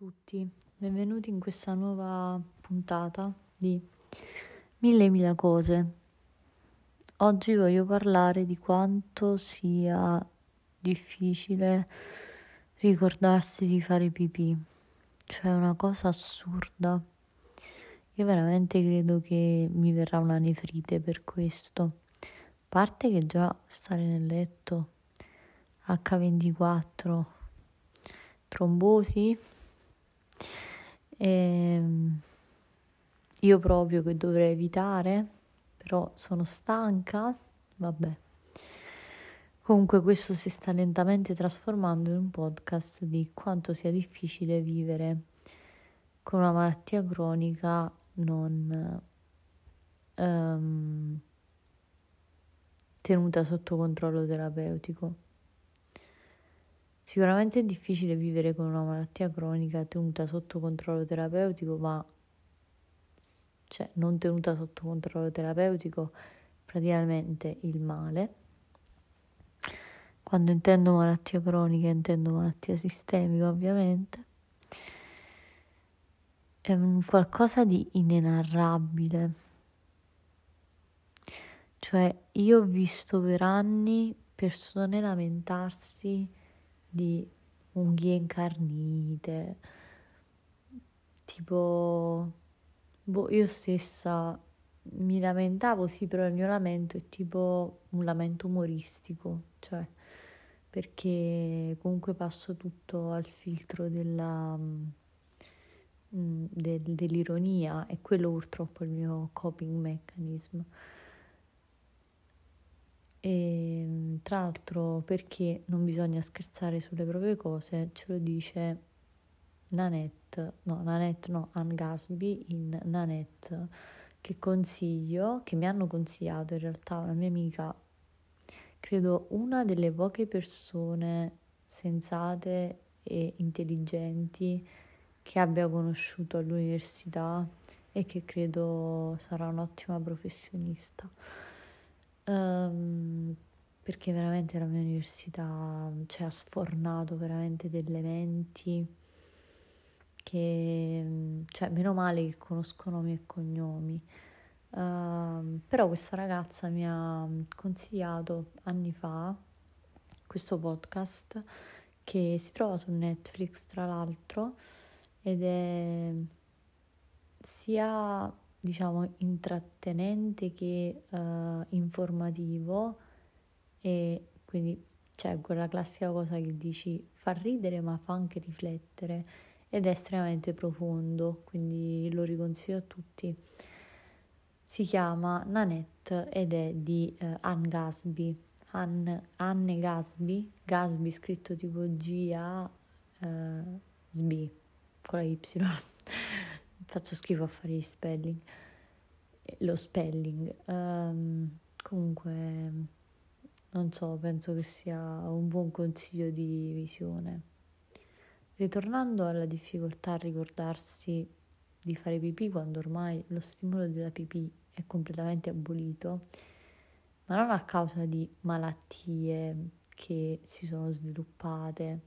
tutti, benvenuti in questa nuova puntata di Mille e Mille Cose. Oggi voglio parlare di quanto sia difficile ricordarsi di fare pipì, cioè una cosa assurda. Io veramente credo che mi verrà una nefrite per questo. Parte che già stare nel letto H24 trombosi e ehm, io proprio che dovrei evitare, però sono stanca, vabbè. Comunque questo si sta lentamente trasformando in un podcast di quanto sia difficile vivere con una malattia cronica non um, tenuta sotto controllo terapeutico. Sicuramente è difficile vivere con una malattia cronica tenuta sotto controllo terapeutico, ma cioè non tenuta sotto controllo terapeutico, praticamente il male. Quando intendo malattia cronica intendo malattia sistemica, ovviamente. È un qualcosa di inenarrabile. Cioè, io ho visto per anni persone lamentarsi di unghie incarnite, tipo, boh, io stessa mi lamentavo, sì, però il mio lamento è tipo un lamento umoristico, cioè perché comunque passo tutto al filtro della, mm, del, dell'ironia e quello purtroppo è il mio coping mechanism. E ehm, tra l'altro, perché non bisogna scherzare sulle proprie cose, ce lo dice Nanette, no, Nanette no, Anne Gasby in Nanette, che consiglio, che mi hanno consigliato in realtà una mia amica, credo una delle poche persone sensate e intelligenti che abbia conosciuto all'università e che credo sarà un'ottima professionista um, perché veramente la mia università cioè, ha sfornato veramente delle menti che, cioè, meno male che conosco nomi e cognomi. Uh, però questa ragazza mi ha consigliato anni fa questo podcast che si trova su Netflix tra l'altro ed è sia diciamo intrattenente che uh, informativo e quindi c'è quella classica cosa che dici fa ridere ma fa anche riflettere ed è estremamente profondo quindi lo riconsiglio a tutti. Si chiama Nanette ed è di uh, Anne Gasby Anne, Anne Gasby Gasby scritto tipo G-A uh, SB con la Y faccio schifo a fare gli spelling, lo spelling. Um, comunque, non so, penso che sia un buon consiglio di visione. Ritornando alla difficoltà a ricordarsi di fare pipì quando ormai lo stimolo della pipì è completamente abolito, ma non a causa di malattie che si sono sviluppate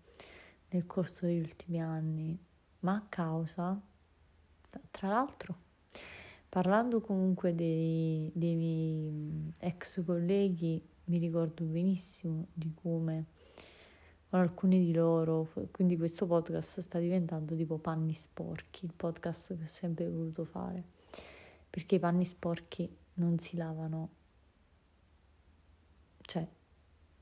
nel corso degli ultimi anni, ma a causa tra l'altro, parlando comunque dei, dei miei ex colleghi, mi ricordo benissimo di come con alcuni di loro, quindi questo podcast sta diventando tipo panni sporchi, il podcast che ho sempre voluto fare, perché i panni sporchi non si lavano, cioè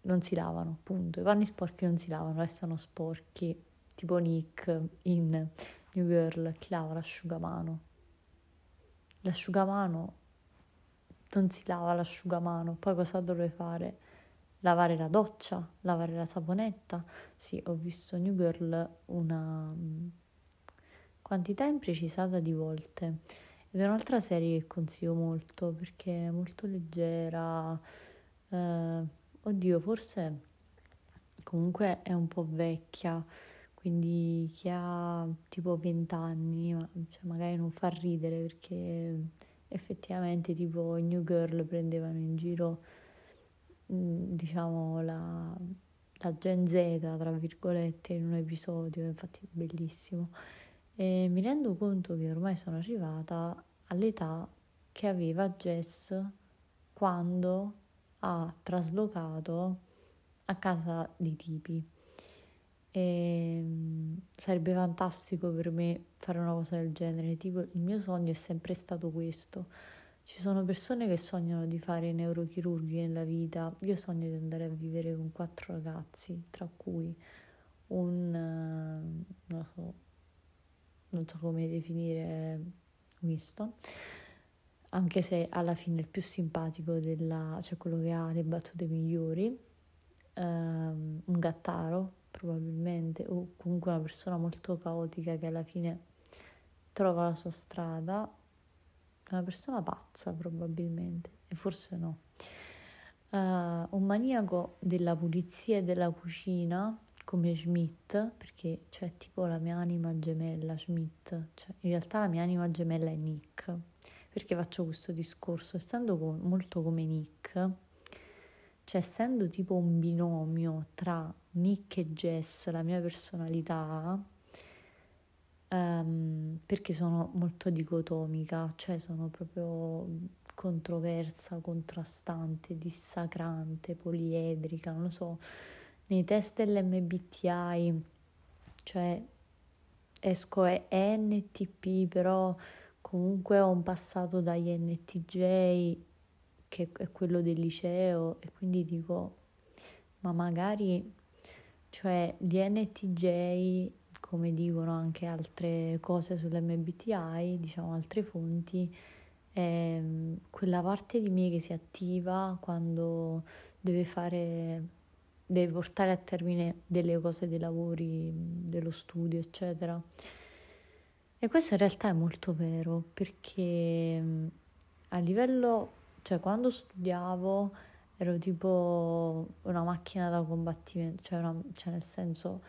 non si lavano, appunto, i panni sporchi non si lavano, restano sporchi, tipo Nick in New Girl, chi lava l'asciugamano? L'asciugamano non si lava l'asciugamano, poi cosa dovrei fare? Lavare la doccia, lavare la saponetta? Sì, ho visto New Girl una mm, quantità imprecisata di volte ed è un'altra serie che consiglio molto perché è molto leggera. Eh, oddio, forse comunque è un po' vecchia quindi chi ha tipo 20 anni, ma, cioè, magari non fa ridere perché effettivamente tipo New Girl prendevano in giro, mm, diciamo, la, la Gen Z, tra virgolette, in un episodio, infatti bellissimo. E mi rendo conto che ormai sono arrivata all'età che aveva Jess quando ha traslocato a casa di tipi. E sarebbe fantastico per me fare una cosa del genere, tipo il mio sogno è sempre stato questo. Ci sono persone che sognano di fare neurochirurghi nella vita, io sogno di andare a vivere con quattro ragazzi, tra cui un, non so, non so come definire Winston, anche se alla fine è il più simpatico della, cioè quello che ha le battute migliori, um, un gattaro probabilmente, o comunque una persona molto caotica che alla fine trova la sua strada, una persona pazza probabilmente, e forse no. Uh, un maniaco della pulizia e della cucina come Schmidt, perché c'è tipo la mia anima gemella Schmidt, cioè in realtà la mia anima gemella è Nick. Perché faccio questo discorso? Essendo com- molto come Nick, cioè essendo tipo un binomio tra Nick e Jess, la mia personalità, um, perché sono molto dicotomica, cioè sono proprio controversa, contrastante, dissacrante, poliedrica, non lo so. Nei test dell'MBTI, cioè esco ENTP, però comunque ho un passato da INTJ che è quello del liceo e quindi dico ma magari cioè gli NTJ come dicono anche altre cose sull'MBTI diciamo altre fonti è quella parte di me che si attiva quando deve fare deve portare a termine delle cose dei lavori, dello studio, eccetera. E questo in realtà è molto vero perché a livello, cioè quando studiavo ero tipo una macchina da combattimento, cioè, una, cioè nel senso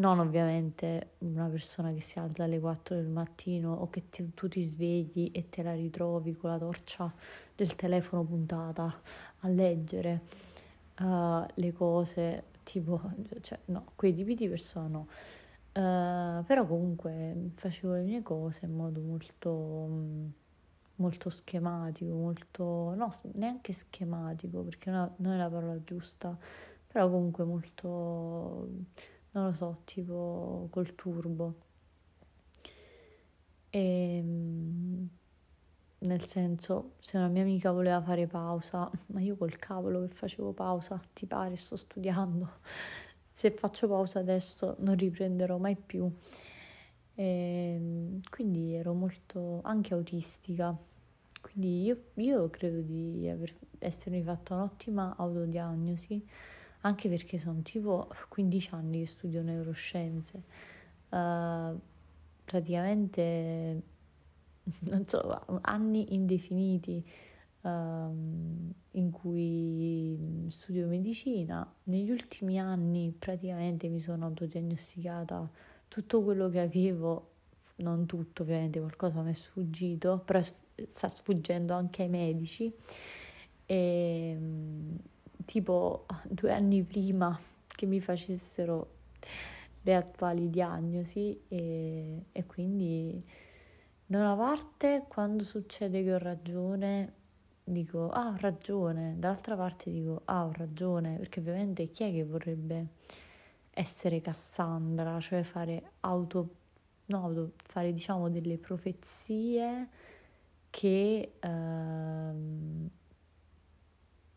non ovviamente una persona che si alza alle 4 del mattino o che ti, tu ti svegli e te la ritrovi con la torcia del telefono puntata a leggere uh, le cose, tipo, cioè no, quei tipi di persone no. Uh, però comunque facevo le mie cose in modo molto, molto schematico, molto, no, neanche schematico perché non è la parola giusta, però comunque molto, non lo so, tipo col turbo. E, ehm, nel senso, se una mia amica voleva fare pausa, ma io col cavolo che facevo pausa, ti pare, sto studiando. Se faccio pausa adesso non riprenderò mai più. E ehm, quindi ero molto anche autistica. Quindi io, io credo di aver, essermi fatta un'ottima autodiagnosi, anche perché sono tipo 15 anni che studio neuroscienze. Uh, praticamente non so, anni indefiniti um, in cui studio medicina. Negli ultimi anni praticamente mi sono autodiagnosticata tutto quello che avevo, non tutto ovviamente, qualcosa mi è sfuggito, però sta sfuggendo anche ai medici. E, tipo due anni prima che mi facessero le attuali diagnosi e, e quindi da una parte, quando succede che ho ragione, dico, ah, ho ragione, dall'altra parte dico, ah, ho ragione, perché ovviamente chi è che vorrebbe essere Cassandra, cioè fare auto, no, fare diciamo delle profezie che, ehm,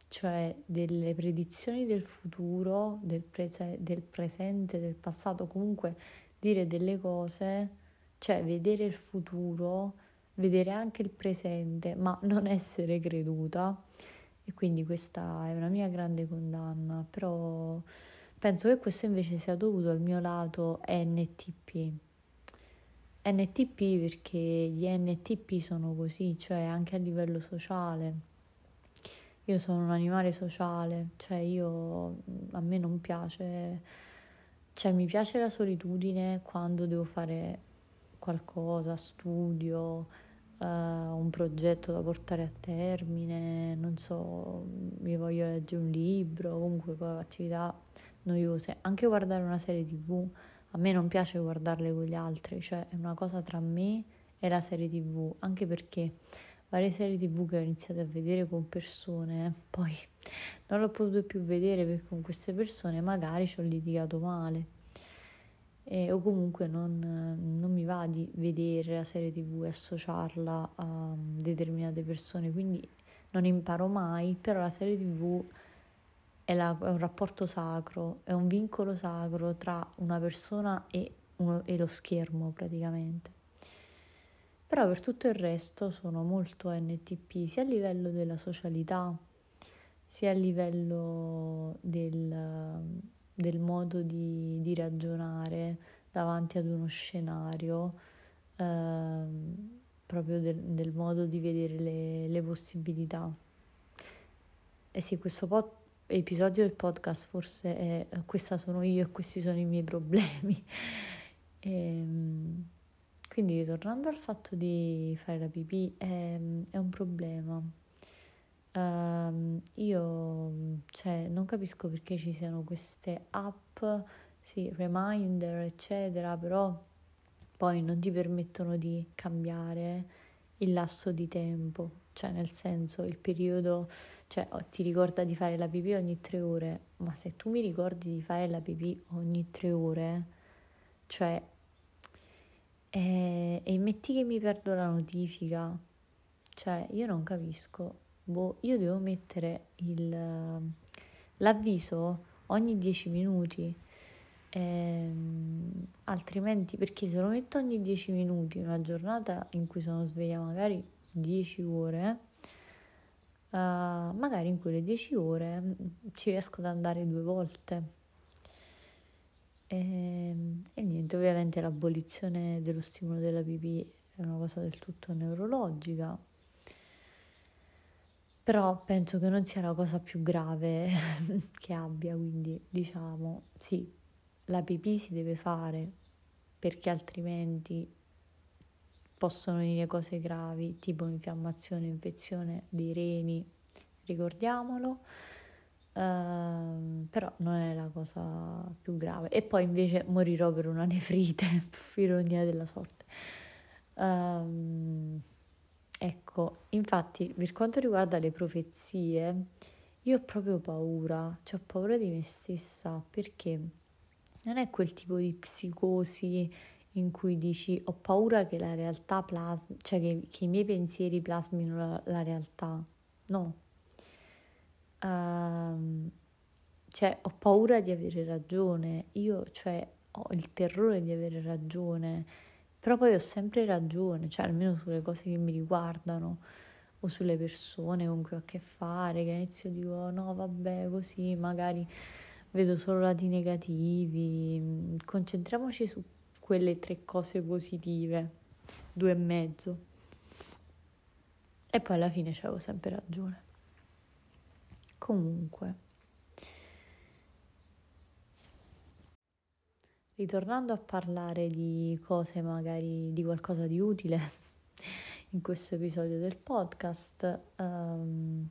cioè delle predizioni del futuro, del, prese- del presente, del passato, comunque dire delle cose cioè vedere il futuro, vedere anche il presente, ma non essere creduta. E quindi questa è una mia grande condanna, però penso che questo invece sia dovuto al mio lato NTP. NTP perché gli NTP sono così, cioè anche a livello sociale. Io sono un animale sociale, cioè io a me non piace, cioè mi piace la solitudine quando devo fare qualcosa, studio, uh, un progetto da portare a termine, non so, mi voglio leggere un libro, comunque attività noiose. Anche guardare una serie tv, a me non piace guardarle con gli altri, cioè è una cosa tra me e la serie tv, anche perché varie serie tv che ho iniziato a vedere con persone, poi non l'ho potuto più vedere perché con queste persone magari ci ho litigato male. E, o comunque non, non, mi va di vedere la serie tv e associarla a determinate persone, quindi non imparo mai, però la serie tv è, la, è un rapporto sacro, è un vincolo sacro tra una persona e, uno, e lo schermo praticamente però per tutto il resto sono molto NTP sia a livello della socialità sia a livello del, del modo di, di, ragionare davanti ad uno scenario, eh, proprio del, del, modo di vedere le, le possibilità. E sì, questo pod, episodio del podcast forse è questa sono io e questi sono i miei problemi. e, ehm, quindi tornando al fatto di fare la pipì è, è un problema. Um, io cioè, non capisco perché ci siano queste app, sì, reminder, eccetera, però poi non ti permettono di cambiare il lasso di tempo, cioè nel senso il periodo, cioè ti ricorda di fare la pipì ogni tre ore, ma se tu mi ricordi di fare la pipì ogni tre ore, cioè e, e metti che mi perdo la notifica, cioè io non capisco, boh, io devo mettere il, l'avviso ogni 10 minuti, ehm, altrimenti perché se lo metto ogni 10 minuti, una giornata in cui sono sveglia magari 10 ore, magari in quelle 10 ore mm, ci riesco ad andare due volte. E, ehm, e niente, ovviamente l'abolizione dello stimolo della pipì è una cosa del tutto neurologica, però penso che non sia la cosa più grave che abbia, quindi diciamo sì, la pipì si deve fare perché altrimenti possono venire cose gravi tipo infiammazione, infezione dei reni, ricordiamolo Uh, però non è la cosa più grave. E poi invece morirò per una nefrite, ironia della sorte. Uh, ecco, infatti, per quanto riguarda le profezie, io ho proprio paura, cioè ho paura di me stessa perché non è quel tipo di psicosi in cui dici ho paura che la realtà plasmi, cioè che, che i miei pensieri plasmino la, la realtà. No, uh, cioè ho paura di avere ragione, io cioè ho il terrore di avere ragione, però poi ho sempre ragione, cioè almeno sulle cose che mi riguardano o sulle persone con cui ho a che fare, che all'inizio dico no vabbè così magari vedo solo lati negativi, concentriamoci su quelle tre cose positive, due e mezzo. E poi alla fine avevo sempre ragione. Comunque, ritornando a parlare di cose magari di qualcosa di utile in questo episodio del podcast, um,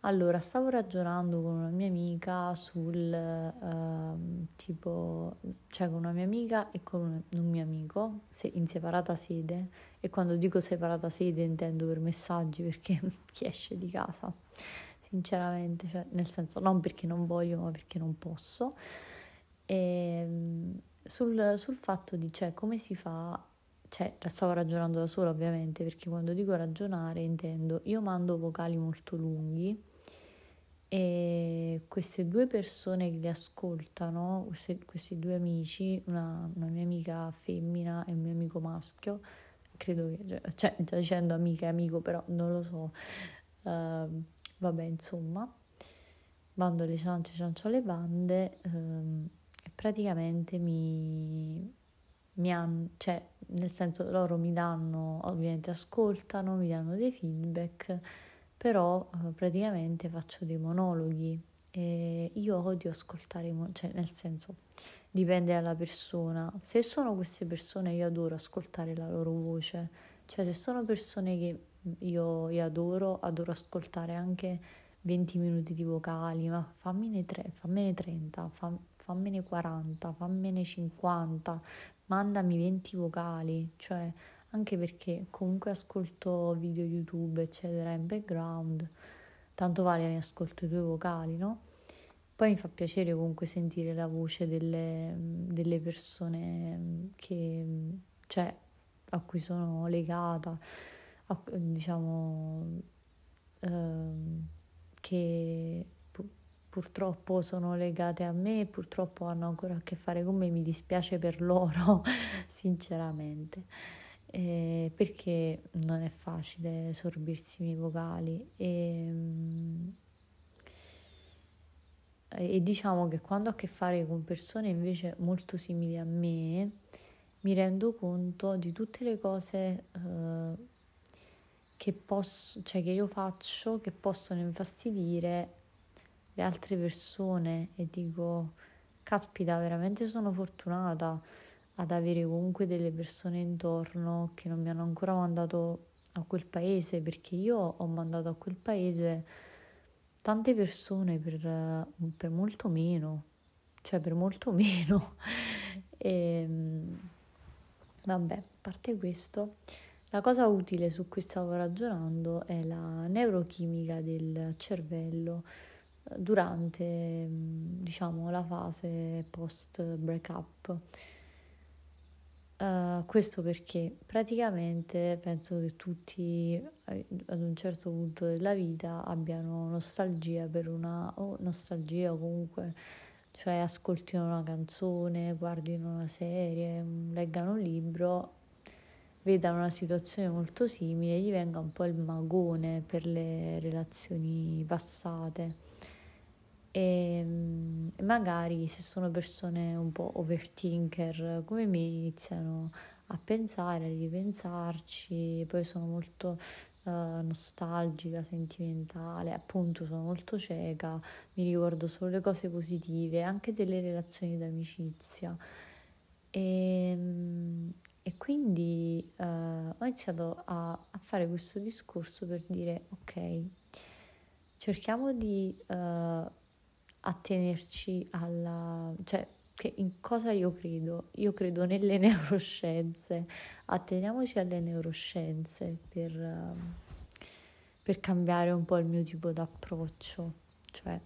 allora stavo ragionando con una mia amica sul uh, tipo, cioè con una mia amica e con un, un mio amico se, in separata sede e quando dico separata sede intendo per messaggi perché chi esce di casa sinceramente, cioè, nel senso non perché non voglio, ma perché non posso. E, ehm, sul, sul fatto di cioè, come si fa, cioè, stavo ragionando da sola ovviamente, perché quando dico ragionare intendo, io mando vocali molto lunghi e queste due persone che li ascoltano, questi, due amici, una, una, mia amica femmina e un mio amico maschio, credo che, cioè, cioè sto dicendo amica e amico, però non lo so, uh, vabbè insomma, bando le ciance, ciancio le bande, ehm, praticamente mi, mi hanno, cioè nel senso loro mi danno, ovviamente ascoltano, mi danno dei feedback, però eh, praticamente faccio dei monologhi e io odio ascoltare, cioè nel senso dipende dalla persona, se sono queste persone io adoro ascoltare la loro voce, cioè se sono persone che io, io adoro, adoro ascoltare anche 20 minuti di vocali, ma fammene, tre, fammene 30, fam, fammene 40, fammene 50, mandami 20 vocali, cioè anche perché comunque ascolto video YouTube, eccetera, in background, tanto vale mi ascolto i tuoi vocali, no? Poi mi fa piacere comunque sentire la voce delle, delle persone che, cioè, a cui sono legata, a, diciamo, eh, che purtroppo sono legate a me, purtroppo hanno ancora a che fare con me, mi dispiace per loro, sinceramente, eh, perché non è facile sorbirsi i miei vocali. E, e diciamo che quando ho a che fare con persone invece molto simili a me, mi rendo conto di tutte le cose eh, che, posso, cioè che io faccio che possono infastidire le altre persone e dico, caspita, veramente sono fortunata ad avere comunque delle persone intorno che non mi hanno ancora mandato a quel paese, perché io ho mandato a quel paese tante persone per, per molto meno, cioè per molto meno. e, ehm, vabbè, a parte questo, la cosa utile su cui stavo ragionando è la neurochimica del cervello durante diciamo la fase post breakup. Uh, questo perché praticamente penso che tutti eh, ad un certo punto della vita abbiano nostalgia per una o nostalgia comunque cioè ascoltino una canzone, guardino una serie, leggano un libro, vedano una situazione molto simile, gli venga un po' il magone per le relazioni passate e magari se sono persone un po' overthinker come me iniziano a pensare, a ripensarci, poi sono molto uh, nostalgica, sentimentale, appunto sono molto cieca, mi ricordo solo le cose positive, anche delle relazioni d'amicizia. E, e quindi uh, ho iniziato a, a, fare questo discorso per dire ok, cerchiamo di uh, attenerci alla... cioè che in cosa io credo? Io credo nelle neuroscienze, atteniamoci alle neuroscienze per, uh, per cambiare un po' il mio tipo d'approccio, cioè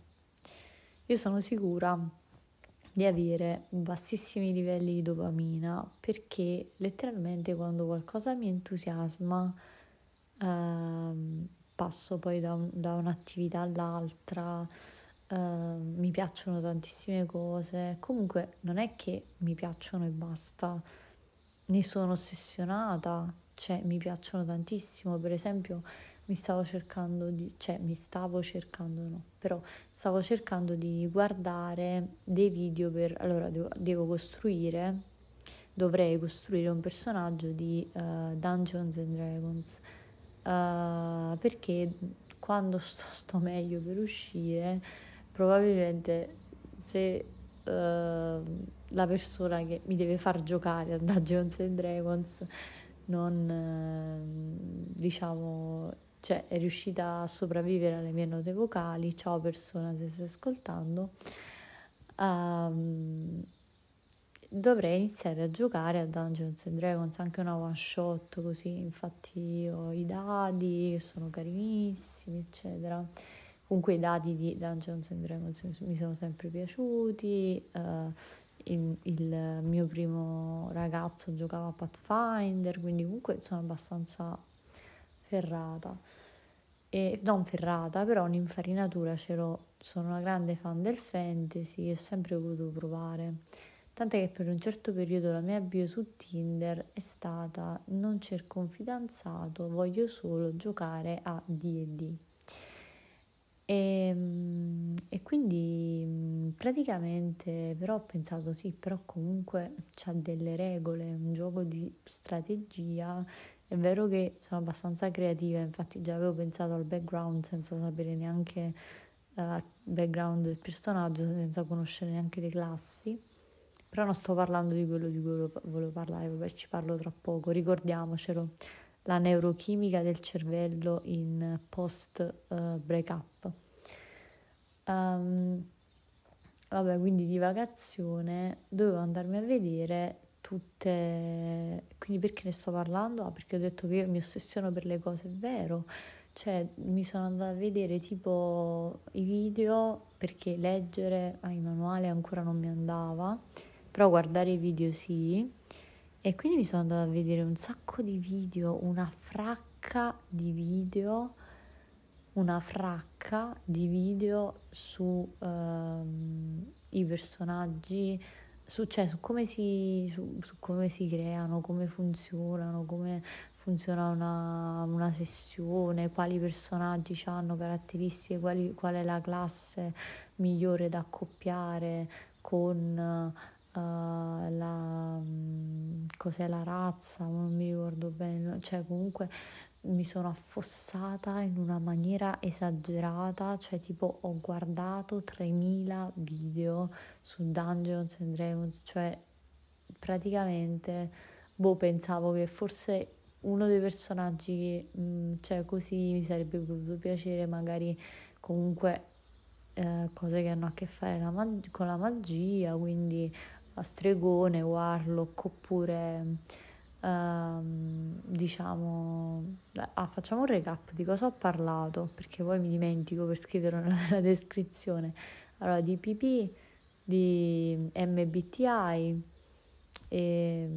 io sono sicura di avere bassissimi livelli di dopamina perché letteralmente quando qualcosa mi entusiasma uh, passo poi da, un, da un'attività all'altra Uh, mi piacciono tantissime cose, comunque non è che mi piacciono e basta, ne sono ossessionata, cioè mi piacciono tantissimo, per esempio mi stavo cercando di, cioè mi stavo cercando no, però stavo cercando di guardare dei video per, allora devo, devo costruire, dovrei costruire un personaggio di uh, Dungeons and Dragons, uh, perché quando sto, sto meglio per uscire probabilmente se uh, la persona che mi deve far giocare a Dungeons and Dragons non uh, diciamo cioè è riuscita a sopravvivere alle mie note vocali. Ciao persona se stai ascoltando. Um, dovrei iniziare a giocare a Dungeons and Dragons anche una one shot così. Infatti ho i dadi che sono carinissimi eccetera Comunque i dati di Dungeons and Dragons mi sono sempre piaciuti, uh, il, il, mio primo ragazzo giocava a Pathfinder, quindi comunque sono abbastanza ferrata. E, non ferrata, però un'infarinatura ce l'ho, sono una grande fan del fantasy e ho sempre voluto provare. Tant'è che per un certo periodo la mia bio su Tinder è stata non cerco un fidanzato, voglio solo giocare a D&D. E, ehm, e, quindi praticamente però ho pensato sì, però comunque c'ha delle regole, un gioco di strategia. È vero che sono abbastanza creativa, infatti già avevo pensato al background senza sapere neanche uh, il background del personaggio, senza conoscere neanche le classi. Però non sto parlando di quello di cui volevo parlare, perché ci parlo tra poco, ricordiamocelo la neurochimica del cervello in post uh, breakup. Um, vabbè, quindi di vacazione dovevo andarmi a vedere tutte... Quindi perché ne sto parlando? Ah, perché ho detto che io mi ossessiono per le cose, è vero. Cioè, mi sono andata a vedere tipo i video perché leggere ai manuali ancora non mi andava, però guardare i video sì. E quindi mi sono andata a vedere un sacco di video, una fracca di video, una fracca di video su um, i personaggi, su, cioè, su, come si, su, su come si creano, come funzionano, come funziona una, una sessione, quali personaggi hanno caratteristiche, quali, qual è la classe migliore da accoppiare con la, um, cos'è la razza, non mi ricordo bene, cioè comunque mi sono affossata in una maniera esagerata, cioè tipo ho guardato 3000 video su Dungeons and Dragons, cioè praticamente boh pensavo che forse uno dei personaggi mh, cioè così mi sarebbe potuto piacere magari comunque eh, cose che hanno a che fare la mag- con la magia, quindi stregone, warlock oppure ehm, diciamo ah, facciamo un recap di cosa ho parlato perché poi mi dimentico per scriverlo nella descrizione. Allora di PP di MBTI e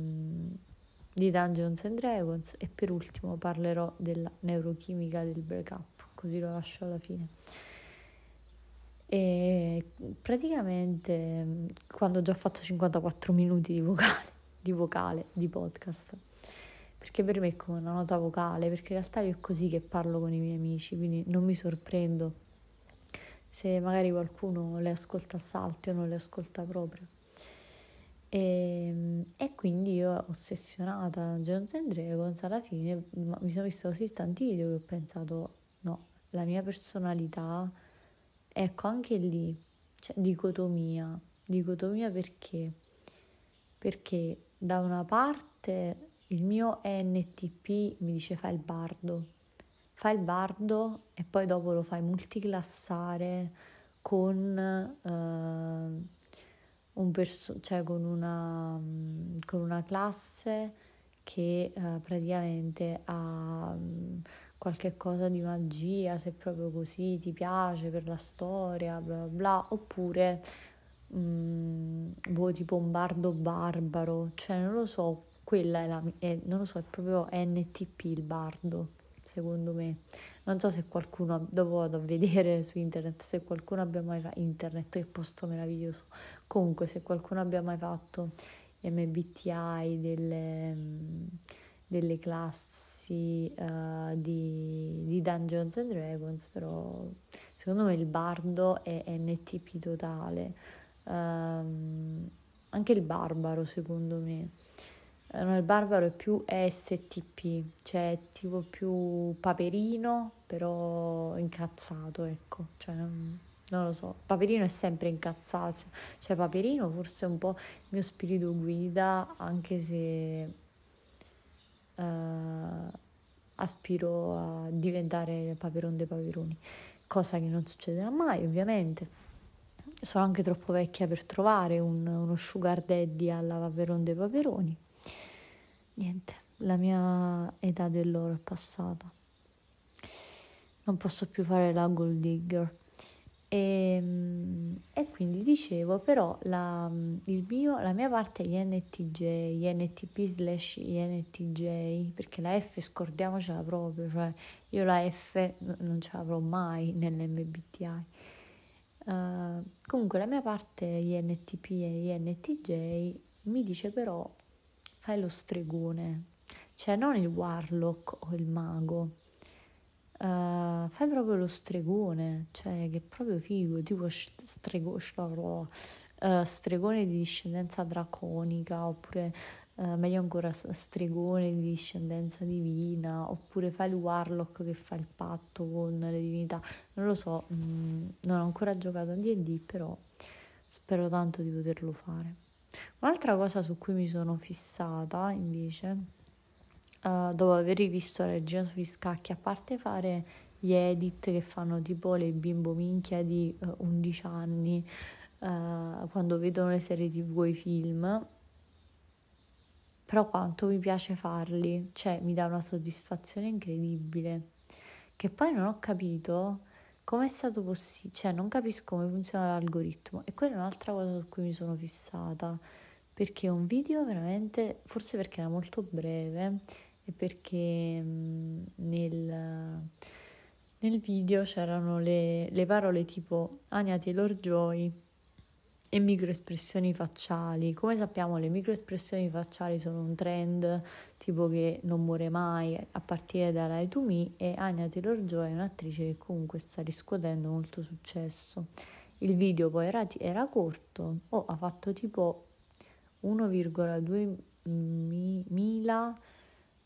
di Dungeons and Dragons e per ultimo parlerò della neurochimica del breakup così lo lascio alla fine e praticamente quando ho già fatto 54 minuti di vocale di vocale, di podcast. Perché per me è come una nota vocale, perché in realtà io è così che parlo con i miei amici, quindi non mi sorprendo se magari qualcuno le ascolta a salti o non le ascolta proprio. E, ehm, e quindi io ossessionata Jones and Dragons alla fine mi sono vista così tanti video che ho pensato no, la mia personalità ecco anche lì cioè dicotomia dicotomia perché? Perché da una parte il mio ENTP mi dice fai il bardo, fai il bardo e poi dopo lo fai multiclassare con, eh, un perso- cioè con, una, con una classe che eh, praticamente ha qualche cosa di magia, se proprio così ti piace per la storia, bla bla bla, oppure mm, boh, tipo un bardo barbaro, cioè non lo so, quella è la, è, non lo so, è proprio NTP il bardo, secondo me. Non so se qualcuno, dopo vado a vedere su internet, se qualcuno abbia mai fatto, internet che posto meraviglioso, comunque se qualcuno abbia mai fatto MBTI delle, delle classi uh, di, di Dungeons and Dragons, però secondo me il bardo è NTP totale. Um, anche il barbaro secondo me. Eh, no, il barbaro è più STP, cioè tipo più paperino, però incazzato, ecco, cioè non, non lo so, Paperino è sempre incazzato, cioè Paperino forse è un po' il mio spirito guida, anche se uh, aspiro a diventare Paperon dei Paperoni, cosa che non succederà mai ovviamente sono anche troppo vecchia per trovare un, uno sugar daddy alla Paperon dei Paperoni. Niente, la mia età dell'oro è passata. Non posso più fare la gold digger. E, ehm, e quindi dicevo, però la, mio, la mia parte è INTJ, INTP slash INTJ, perché la F scordiamocela proprio, cioè io la F non ce l'avrò mai nell'MBTI Uh, comunque la mia parte INTP e INTJ mi dice però fai lo stregone, cioè non il warlock o il mago, uh, fai proprio lo stregone, cioè che è proprio figo, tipo strego, uh, stregone di discendenza draconica oppure Uh, meglio ancora stregone di discendenza divina, oppure fai il warlock che fa il patto con le divinità. Non lo so, mh, mm, non ho ancora giocato a DD, però spero tanto di poterlo fare. Un'altra cosa su cui mi sono fissata invece, uh, dopo aver rivisto la regina sugli scacchi, a parte fare gli edit che fanno tipo le bimbo minchia di uh, 11 anni, uh, quando vedono le serie tv e i film, però quanto mi piace farli, cioè mi dà una soddisfazione incredibile, che poi non ho capito come è stato possibile, cioè non capisco come funziona l'algoritmo e quella è un'altra cosa su cui mi sono fissata, perché un video veramente, forse perché era molto breve e perché mh, nel, nel, video c'erano le, le parole tipo Anya Taylor-Joy e microespressioni facciali. Come sappiamo, le microespressioni facciali sono un trend tipo che non muore mai a partire da Rai to Me e Anya Taylor-Joy è un'attrice che comunque sta riscuotendo molto successo. Il video poi era, era corto, oh, ha fatto tipo 1,2 mi, mila,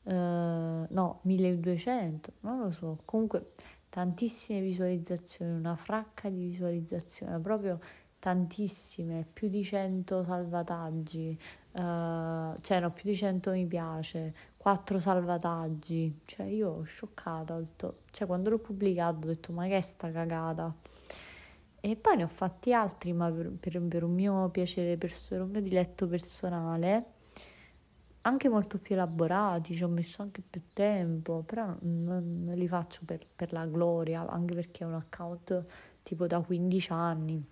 eh, no, 1200, non lo so, comunque tantissime visualizzazioni, una fracca di visualizzazioni, proprio tantissime, più di 100 salvataggi, uh, c'erano più di 100 mi piace, 4 salvataggi, cioè io ho scioccato, ho detto, cioè quando l'ho pubblicato ho detto ma che è sta cagata? E poi ne ho fatti altri, ma per, per, per un mio piacere, per un mio diletto personale, anche molto più elaborati, ci ho messo anche più tempo, però non, non li faccio per, per la gloria, anche perché è un account tipo da 15 anni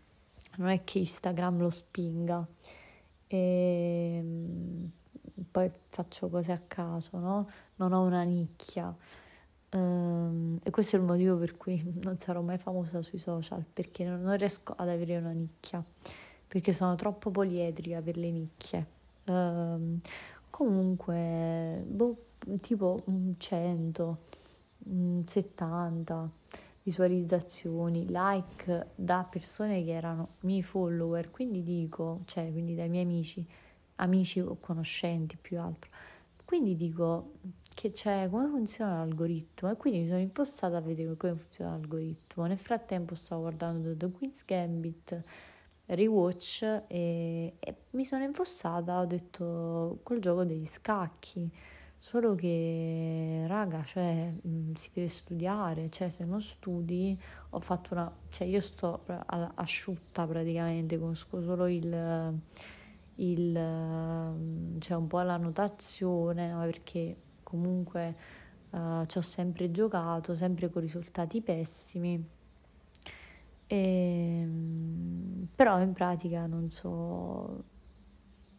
non è che Instagram lo spinga. E ehm, poi faccio cose a caso, no? Non ho una nicchia. Um, e questo è il motivo per cui non sarò mai famosa sui social, perché non, non riesco ad avere una nicchia, perché sono troppo poliedrica per le nicchie. Um, comunque, boh, tipo 100, 70 visualizzazioni, like da persone che erano miei follower, quindi dico, cioè quindi dai miei amici, amici o conoscenti più altro. Quindi dico che c'è come funziona l'algoritmo e quindi mi sono impostata a vedere come funziona l'algoritmo. Nel frattempo stavo guardando The Queen's Gambit rewatch e, e mi sono impostata, ho detto col gioco degli scacchi Solo che, raga, cioè, mh, mm, si deve studiare, cioè, se non studi, ho fatto una, cioè, io sto asciutta praticamente, conosco solo il, il, cioè, un po' la notazione, ma perché comunque uh, ci ho sempre giocato, sempre con risultati pessimi. E, ehm, però in pratica non so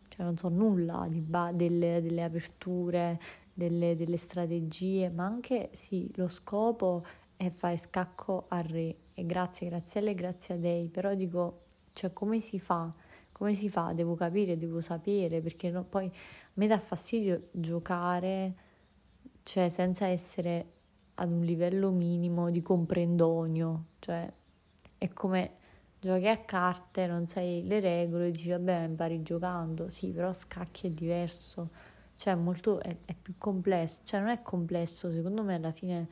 cioè non so nulla ba- delle, delle, aperture, delle, delle, strategie, ma anche sì, lo scopo è fare scacco al re e grazie, grazie a lei, grazie a lei, però dico, cioè come si fa? Come si fa? Devo capire, devo sapere, perché no, poi a me dà fastidio giocare, cioè senza essere ad un livello minimo di comprendonio, cioè è come giochi a carte, non sai le regole, dici vabbè impari giocando, sì però scacchi è diverso, cioè molto, è, è, più complesso, cioè non è complesso, secondo me alla fine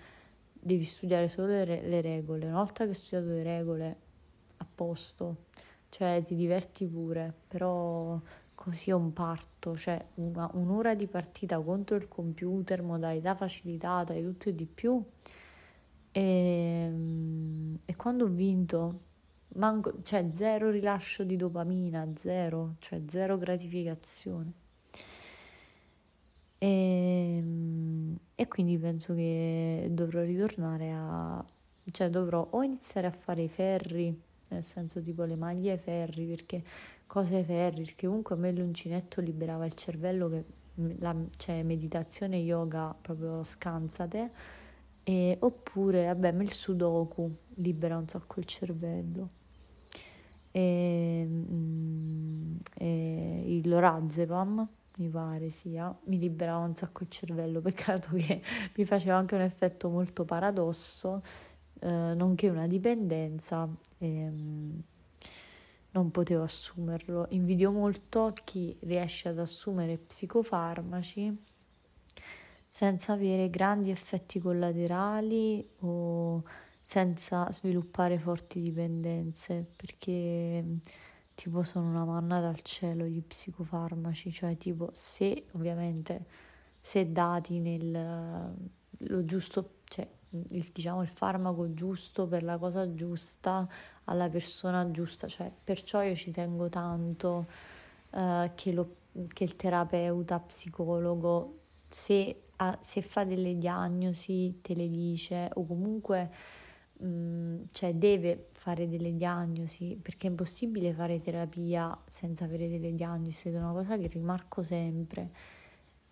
devi studiare solo le, le regole, una volta che hai studiato le regole a posto, cioè ti diverti pure, però così è un parto, cioè una, un'ora di partita contro il computer, modalità facilitata e tutto e di più. E, ehm, e quando ho vinto manco, cioè zero rilascio di dopamina, zero, cioè zero gratificazione. E, ehm, e quindi penso che dovrò ritornare a, cioè dovrò o iniziare a fare i ferri, nel senso tipo le maglie ai ferri, perché cose ai ferri, perché comunque a me l'uncinetto liberava il cervello che la, cioè meditazione yoga proprio scansate e, oppure vabbè il sudoku libera un sacco il cervello e, mm, e il lorazepam mi pare sia, mi liberava un sacco il cervello, peccato che mi faceva anche un effetto molto paradosso, eh, nonché una dipendenza e mm, non potevo assumerlo. Invidio molto chi riesce ad assumere psicofarmaci senza avere grandi effetti collaterali o senza sviluppare forti dipendenze, perché tipo sono una manna dal cielo gli psicofarmaci, cioè tipo se ovviamente se dati nel lo giusto, cioè il, diciamo, il farmaco giusto per la cosa giusta alla persona giusta, cioè perciò io ci tengo tanto uh, che, lo, che, il terapeuta, psicologo, se, ha, se, fa delle diagnosi te le dice o comunque mh, mm, cioè deve fare delle diagnosi perché è impossibile fare terapia senza avere delle diagnosi ed è una cosa che rimarco sempre.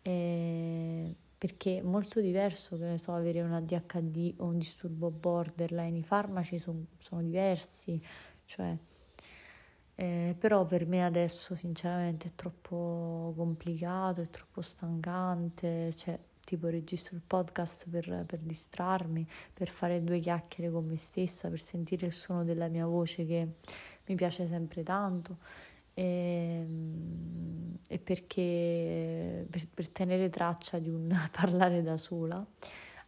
E perché è molto diverso, che ne so, avere un ADHD o un disturbo borderline, i farmaci son, sono diversi, cioè, eh, però per me adesso sinceramente è troppo complicato, è troppo stancante, cioè, tipo registro il podcast per, per distrarmi, per fare due chiacchiere con me stessa, per sentire il suono della mia voce che mi piace sempre tanto. E, ehm, e perché per, per, tenere traccia di un parlare da sola,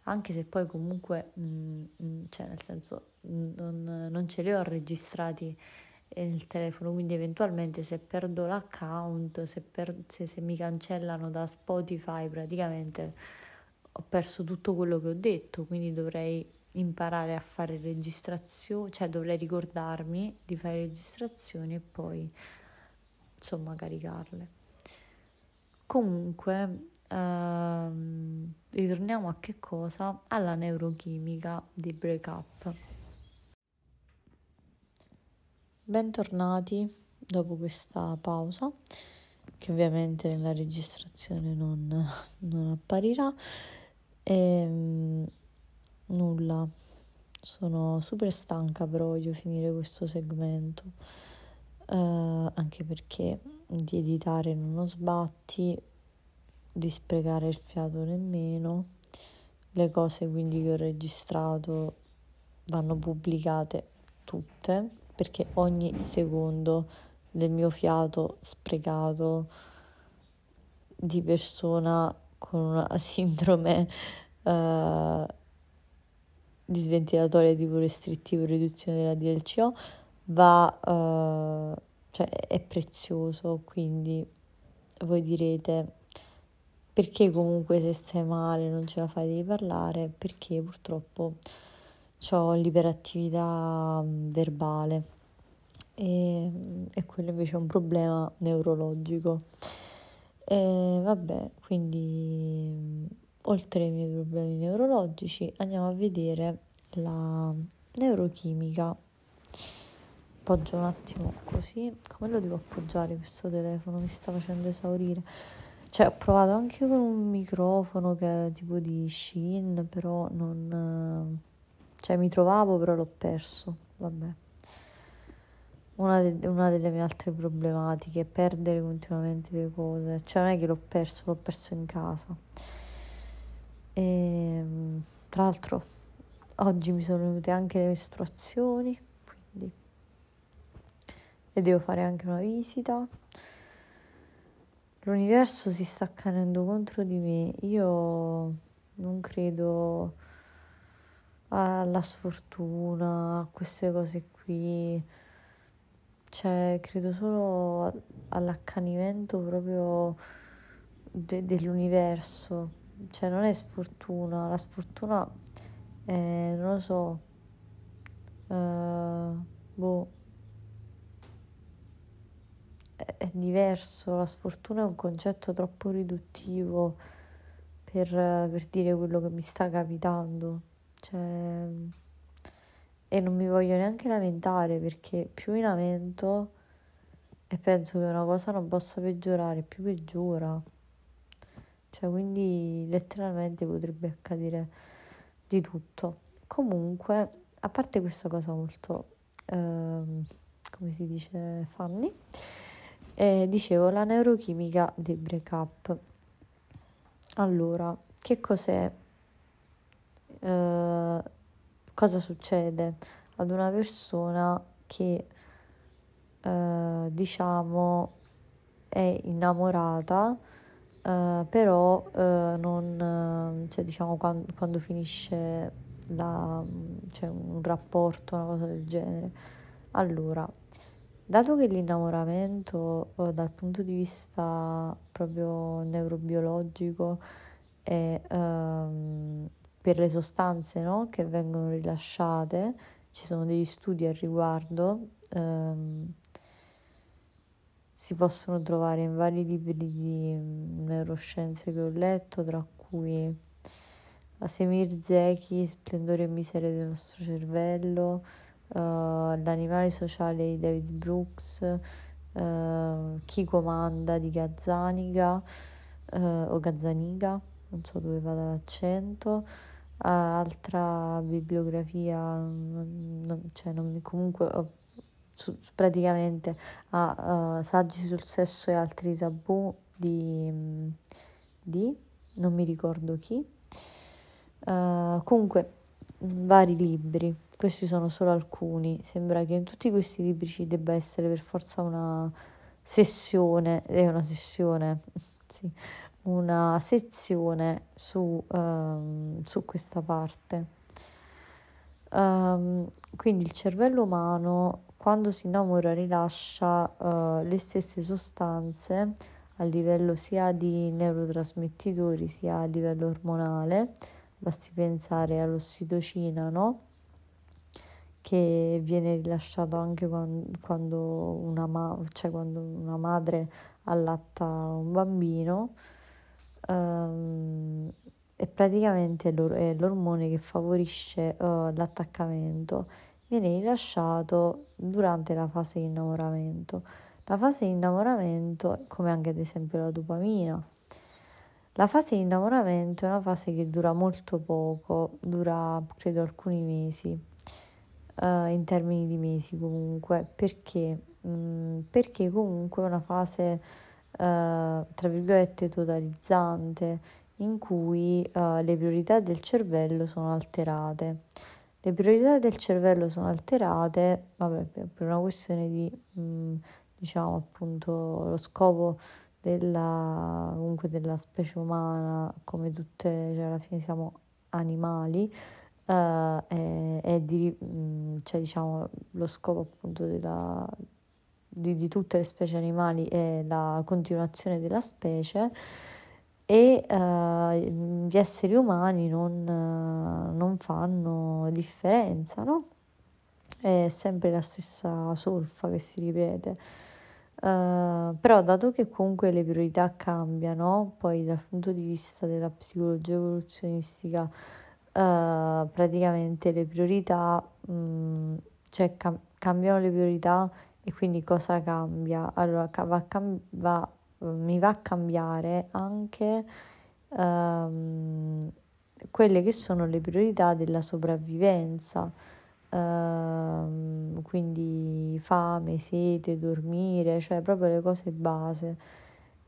anche se poi comunque, mh, mm, mm, cioè nel senso, non, non ce li ho registrati nel telefono, quindi eventualmente se perdo l'account, se, per, se, se mi cancellano da Spotify praticamente ho perso tutto quello che ho detto, quindi dovrei imparare a fare registrazioni, cioè dovrei ricordarmi di fare registrazioni e poi insomma caricarle. Comunque, ehm, ritorniamo a che cosa? Alla neurochimica di break up. Bentornati dopo questa pausa, che ovviamente nella registrazione non, non apparirà. E, ehm, nulla, sono super stanca, però voglio finire questo segmento. Uh, anche perché di editare non ho sbatti, di sprecare il fiato nemmeno, le cose quindi che ho registrato vanno pubblicate tutte perché ogni secondo del mio fiato sprecato di persona con una sindrome uh, di sventilatore tipo restrittivo riduzione della DLCO va, uh, cioè è prezioso, quindi voi direte perché comunque se stai male non ce la fai di parlare, perché purtroppo ho l'iperattività mm, verbale e, e quello invece è un problema neurologico. E vabbè, quindi mm, oltre ai miei problemi neurologici andiamo a vedere la neurochimica appoggio un attimo così. Come lo devo appoggiare questo telefono? Mi sta facendo esaurire. Cioè, ho provato anche con un microfono che è tipo di Shin, però non... Cioè, mi trovavo, però l'ho perso. Vabbè. Una, de- una delle mie altre problematiche è perdere continuamente le cose. Cioè, non è che l'ho perso, l'ho perso in casa. E, ehm, tra l'altro, oggi mi sono venute anche le mestruazioni, quindi e devo fare anche una visita. L'universo si sta accanendo contro di me. Io non credo alla sfortuna, a queste cose qui. Cioè, credo solo all'accanimento proprio de- dell'universo. Cioè, non è sfortuna. La sfortuna è, non lo so. Uh, boh è diverso, la sfortuna è un concetto troppo riduttivo per, per dire quello che mi sta capitando. Cioè, e non mi voglio neanche lamentare perché più mi lamento e penso che una cosa non possa peggiorare, più peggiora. Cioè, quindi letteralmente potrebbe accadere di tutto. Comunque, a parte questa cosa molto, ehm, come si dice, funny, eh, dicevo, la neurochimica del break-up. Allora, che cos'è? Eh, cosa succede ad una persona che, eh, diciamo, è innamorata, eh, però eh, non, cioè, diciamo, quando, quando finisce la, cioè, un rapporto, una cosa del genere. Allora, Dato che l'innamoramento dal punto di vista proprio neurobiologico è um, per le sostanze no? che vengono rilasciate, ci sono degli studi al riguardo, ehm, si possono trovare in vari libri di neuroscienze che ho letto, tra cui la Semir Zeki, Splendore e miseria del nostro cervello, uh, L'animale sociale di David Brooks, uh, Chi comanda di Gazzaniga uh, o Gazzaniga, non so dove vada l'accento. altra bibliografia, non, cioè non comunque su, praticamente a saggi sul sesso e altri tabù di, di non mi ricordo chi Uh, comunque, vari libri, questi sono solo alcuni. Sembra che in tutti questi libri ci debba essere per forza una sessione, è eh, una sessione, sì, una sezione su, um, su questa parte. Um, quindi il cervello umano quando si innamora rilascia uh, le stesse sostanze a livello sia di neurotrasmettitori sia a livello ormonale basti pensare all'ossitocina, no? che viene rilasciato anche quando, una, ma- cioè quando una madre allatta un bambino. Um, è praticamente l'or- è l'ormone che favorisce uh, l'attaccamento. Viene rilasciato durante la fase di innamoramento. La fase di innamoramento, come anche ad esempio la dopamina, la fase di innamoramento è una fase che dura molto poco, dura credo alcuni mesi, uh, in termini di mesi comunque, perché? Mm, perché comunque è una fase, tra virgolette, totalizzante, in cui uh, le priorità del cervello sono alterate. Le priorità del cervello sono alterate, vabbè, per una questione di, mm, diciamo appunto, lo scopo della, comunque della specie umana, come tutte, cioè alla fine siamo animali, uh, è, è di, mm, cioè diciamo lo scopo appunto della, di, di, tutte le specie animali è la continuazione della specie e uh, gli esseri umani non, uh, non fanno differenza, no? È sempre la stessa solfa che si ripete. Uh, però dato che comunque le priorità cambiano, poi dal punto di vista della psicologia evoluzionistica, uh, praticamente le priorità, mh, cioè cam- cambiano le priorità e quindi cosa cambia? Allora va va, mi va a cambiare anche uh, quelle che sono le priorità della sopravvivenza uh, quindi fame, sete, dormire, cioè proprio le cose base.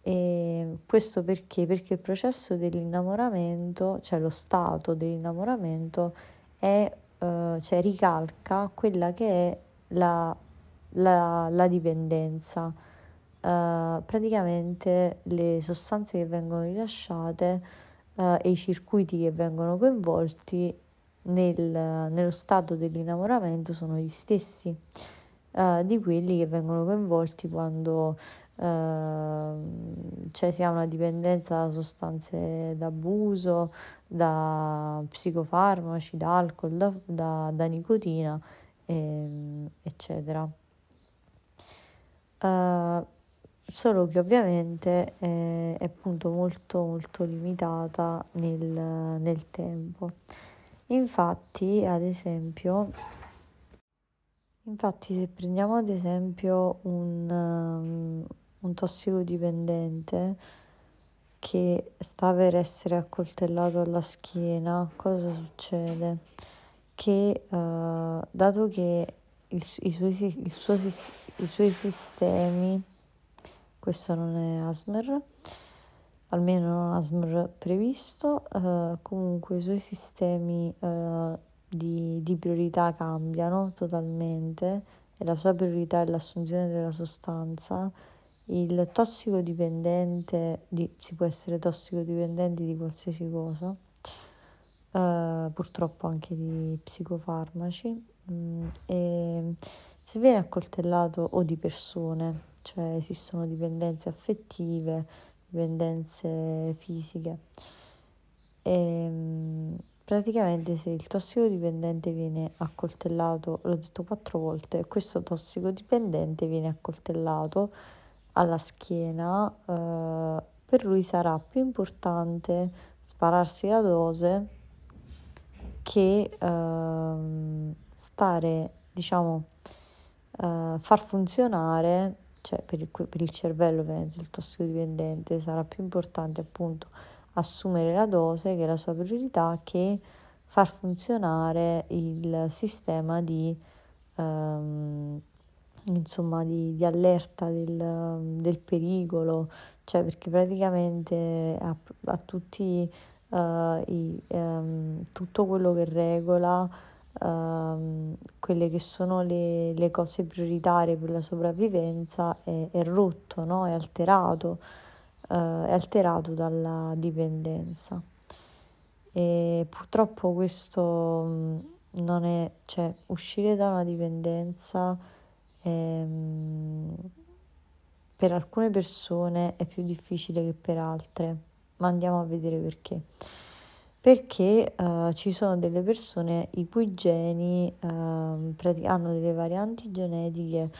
E questo perché? Perché il processo dell'innamoramento, cioè lo stato dell'innamoramento, è, uh, cioè ricalca quella che è la, la, la dipendenza. Uh, praticamente le sostanze che vengono rilasciate uh, e i circuiti che vengono coinvolti nel, nello stato dell'innamoramento sono gli stessi uh, di quelli che vengono coinvolti quando cioè si ha una dipendenza da sostanze d'abuso, da psicofarmaci, da alcol, da, da, da nicotina, e, eccetera. Uh, solo che ovviamente è, è appunto molto molto limitata nel, nel tempo. Infatti, ad esempio, infatti se prendiamo ad esempio un, um, un tossicodipendente che sta per essere accoltellato alla schiena, cosa succede? Che uh, dato che il, i, suoi, il suo, i suoi sistemi, questo non è Asmer, almeno non ha SMR previsto, uh, comunque i suoi sistemi uh, di, di, priorità cambiano totalmente e la sua priorità è l'assunzione della sostanza. Il tossicodipendente, di, si può essere tossicodipendenti di qualsiasi cosa, uh, purtroppo anche di psicofarmaci, mm, e se viene accoltellato o di persone, cioè esistono dipendenze affettive, dipendenze fisiche. E, ehm, praticamente se il tossicodipendente viene accoltellato, l'ho detto quattro volte, questo tossicodipendente viene accoltellato alla schiena, eh, per lui sarà più importante spararsi la dose che eh, stare, diciamo, eh, far funzionare, cioè per il, per il cervello ovviamente il tossicodipendente sarà più importante appunto assumere la dose che è la sua priorità che far funzionare il sistema di ehm, insomma di, di allerta del, del, pericolo, cioè perché praticamente a, a tutti uh, i, um, tutto quello che regola uh, quelle che sono le, le, cose prioritarie per la sopravvivenza è, è rotto, no? è alterato, uh, è alterato dalla dipendenza. E purtroppo questo non è, cioè uscire da una dipendenza ehm, per alcune persone è più difficile che per altre, ma andiamo a vedere perché. Perché uh, ci sono delle persone i cui geni uh, hanno delle varianti genetiche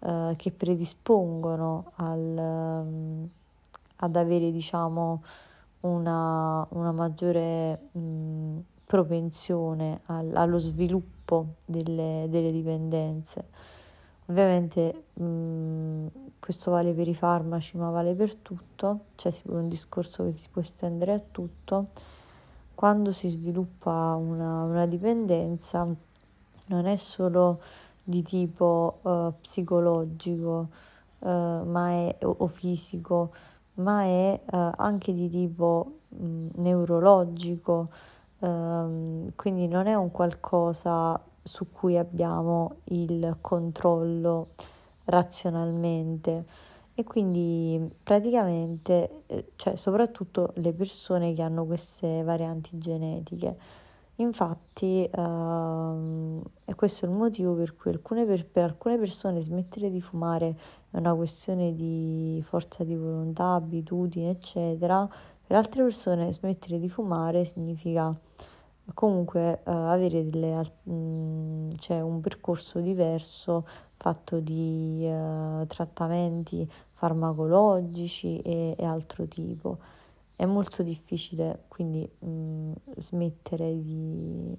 uh, che predispongono al, um, ad avere, diciamo, una, una maggiore mh, propensione al, allo sviluppo delle, delle dipendenze. Ovviamente mh, questo vale per i farmaci, ma vale per tutto, cioè un discorso che si può estendere a tutto. Quando si sviluppa una, una dipendenza non è solo di tipo uh, psicologico uh, ma è, o, o, fisico, ma è uh, anche di tipo mh, neurologico, ehm, quindi non è un qualcosa su cui abbiamo il controllo razionalmente e quindi praticamente, eh, cioè soprattutto le persone che hanno queste varianti genetiche. Infatti, ehm, e questo è il motivo per cui alcune per, per alcune persone smettere di fumare è una questione di forza di volontà, abitudine, eccetera. Per altre persone smettere di fumare significa comunque uh, avere delle, mh, cioè un percorso diverso fatto di uh, trattamenti farmacologici e, e, altro tipo. È molto difficile quindi mh, smettere di,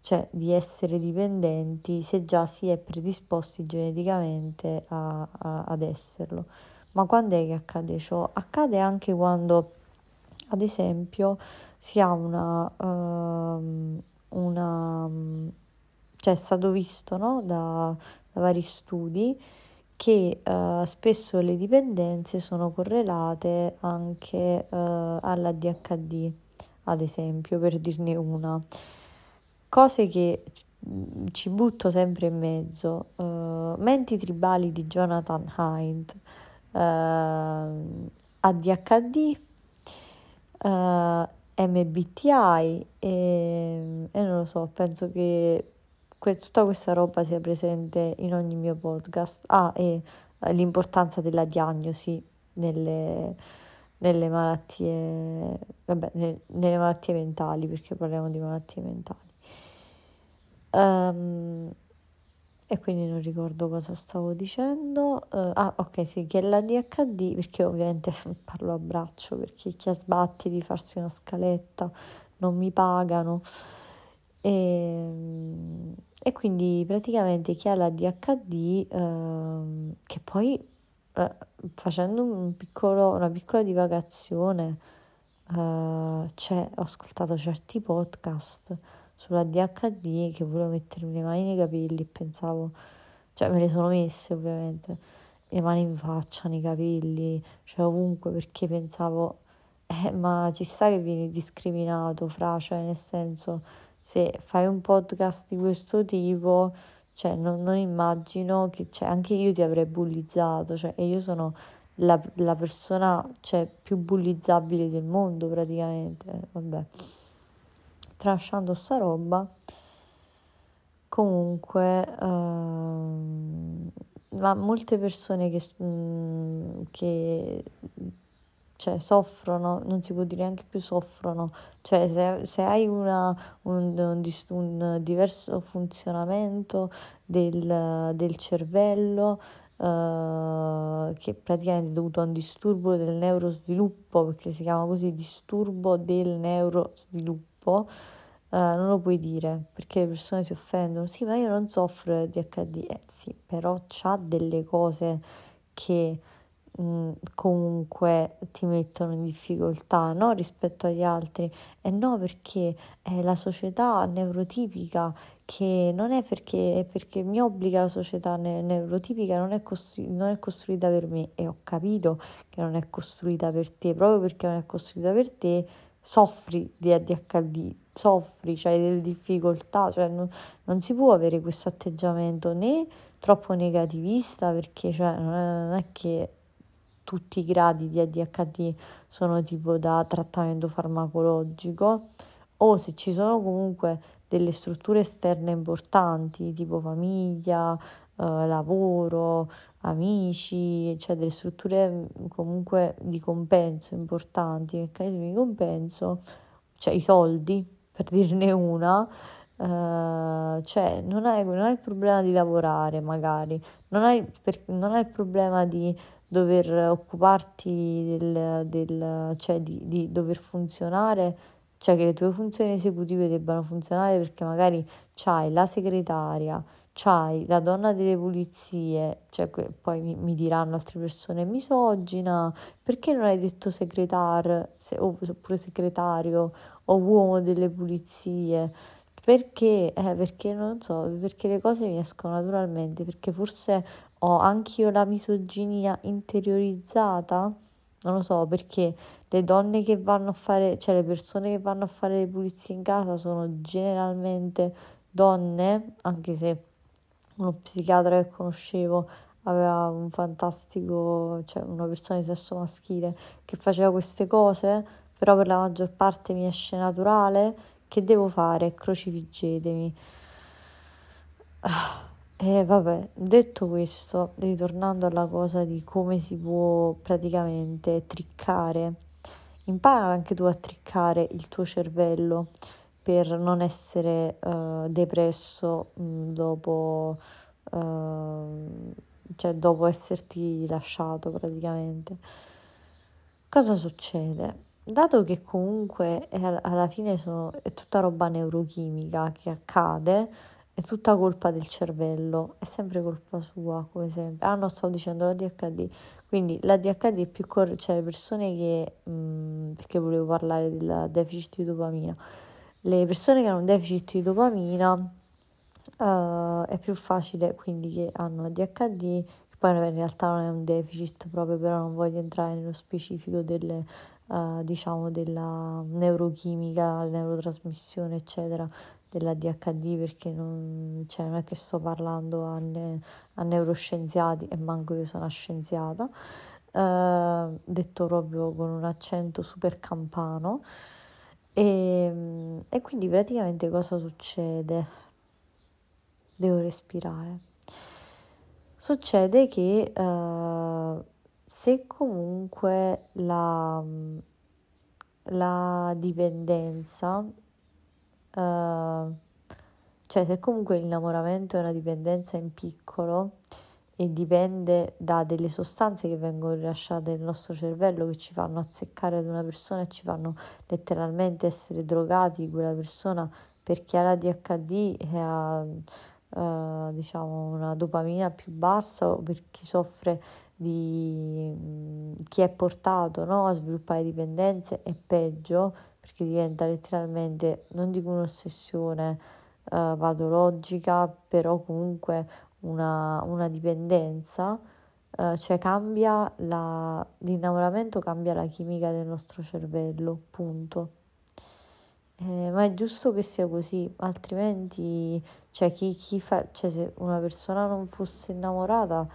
cioè, di essere dipendenti se già si è predisposti geneticamente a, a, ad esserlo. Ma quando è che accade ciò? Accade anche quando, ad esempio, si ha una, uh, una cioè è stato visto no? da, da, vari studi che uh, spesso le dipendenze sono correlate anche uh, alla DHD, ad esempio, per dirne una. Cose che ci butto sempre in mezzo. Uh, Menti tribali di Jonathan Hind, uh, ADHD, uh, MBTI e, e, non lo so, penso che que- tutta questa roba sia presente in ogni mio podcast. Ah, e eh, l'importanza della diagnosi nelle, nelle malattie, vabbè, nelle, nelle malattie mentali, perché parliamo di malattie mentali. Um, e quindi non ricordo cosa stavo dicendo. Uh, ah, ok, sì, che la DHD, perché ovviamente parlo a braccio, perché chi ha sbatti di farsi una scaletta non mi pagano. E, ehm, e quindi praticamente chi ha la DHD, ehm, che poi uh, facendo un piccolo, una piccola divagazione, uh, cioè, ho ascoltato certi podcast sulla DHD che volevo mettermi le mani nei capelli e pensavo, cioè me le sono messe ovviamente, le mani in faccia, nei capelli, cioè ovunque perché pensavo, eh, ma ci sta che vieni discriminato fra, cioè nel senso se fai un podcast di questo tipo, cioè non, non immagino che, cioè anche io ti avrei bullizzato, cioè e io sono la, la persona cioè, più bullizzabile del mondo praticamente, vabbè. Tralasciando sta roba comunque uh, ma molte persone che, mm, che cioè soffrono, non si può dire neanche più soffrono, cioè se, se hai una, un, un, un, diverso funzionamento del, del cervello, Uh, che praticamente è dovuto a un disturbo del neurosviluppo, perché si chiama così disturbo del neurosviluppo, uh, non lo puoi dire perché le persone si offendono. Sì, ma io non soffro di HD, eh sì, però c'ha delle cose che comunque ti mettono in difficoltà no? rispetto agli altri e no perché è la società neurotipica che non è perché, è perché mi obbliga la società ne- neurotipica non è, costru- non è costruita per me e ho capito che non è costruita per te proprio perché non è costruita per te soffri di ADHD soffri, cioè delle difficoltà, cioè non, non si può avere questo atteggiamento né troppo negativista perché cioè, non, è, non è che tutti i gradi di ADHD sono tipo da trattamento farmacologico o se ci sono comunque delle strutture esterne importanti tipo famiglia, eh, lavoro, amici, cioè delle strutture mm, comunque di compenso importanti, meccanismi di compenso, cioè i soldi per dirne una, Uh, cioè non hai, non hai, il problema di lavorare magari, non hai, per, non hai il problema di dover occuparti del, del cioè di, di, dover funzionare, cioè che le tue funzioni esecutive debbano funzionare perché magari c'hai la segretaria, c'hai la donna delle pulizie, cioè poi mi, mi, diranno altre persone misogina, perché non hai detto segretar, se, oppure segretario o uomo delle pulizie? Perché? Eh, perché non so, perché le cose mi escono naturalmente, perché forse ho anch'io la misoginia interiorizzata? Non lo so, perché le donne che vanno a fare, cioè le persone che vanno a fare le pulizie in casa sono generalmente donne, anche se uno psichiatra che conoscevo aveva un fantastico, cioè una persona di sesso maschile che faceva queste cose, però per la maggior parte mi esce naturale, che devo fare? Crocifiggetemi. Ah. E vabbè, detto questo, ritornando alla cosa di come si può praticamente triccare, impara anche tu a triccare il tuo cervello per non essere uh, depresso mh, dopo, uh, cioè dopo esserti lasciato praticamente. Cosa succede? Dato che comunque alla fine sono, è tutta roba neurochimica che accade, è tutta colpa del cervello, è sempre colpa sua, come sempre. Ah no, stavo dicendo l'ADHD, quindi l'ADHD è più corretto, cioè le persone che, mh, mm, perché volevo parlare del deficit di dopamina, le persone che hanno un deficit di dopamina uh, è più facile, quindi che hanno ADHD, che poi in realtà non è un deficit proprio, però non voglio entrare nello specifico delle, uh, diciamo, della neurochimica, neurotrasmissione, eccetera, della DHD perché non, cioè, non è che sto parlando a, ne, a neuroscienziati e manco io sono una scienziata, eh, detto proprio con un accento super campano. E, e quindi praticamente cosa succede? Devo respirare. Succede che uh, se comunque la, la dipendenza uh, cioè se comunque l'innamoramento è una dipendenza in piccolo e dipende da delle sostanze che vengono rilasciate nel nostro cervello che ci fanno azzeccare ad una persona e ci fanno letteralmente essere drogati quella persona perché ha la DHD e ha uh, diciamo una dopamina più bassa o per chi soffre di chi è portato no, a sviluppare dipendenze è peggio perché diventa letteralmente, non dico un'ossessione uh, patologica, però comunque una, una dipendenza, uh, cioè cambia la, l'innamoramento cambia la chimica del nostro cervello, punto. Eh, ma è giusto che sia così, altrimenti, cioè, chi, chi fa, cioè, se una persona non fosse innamorata,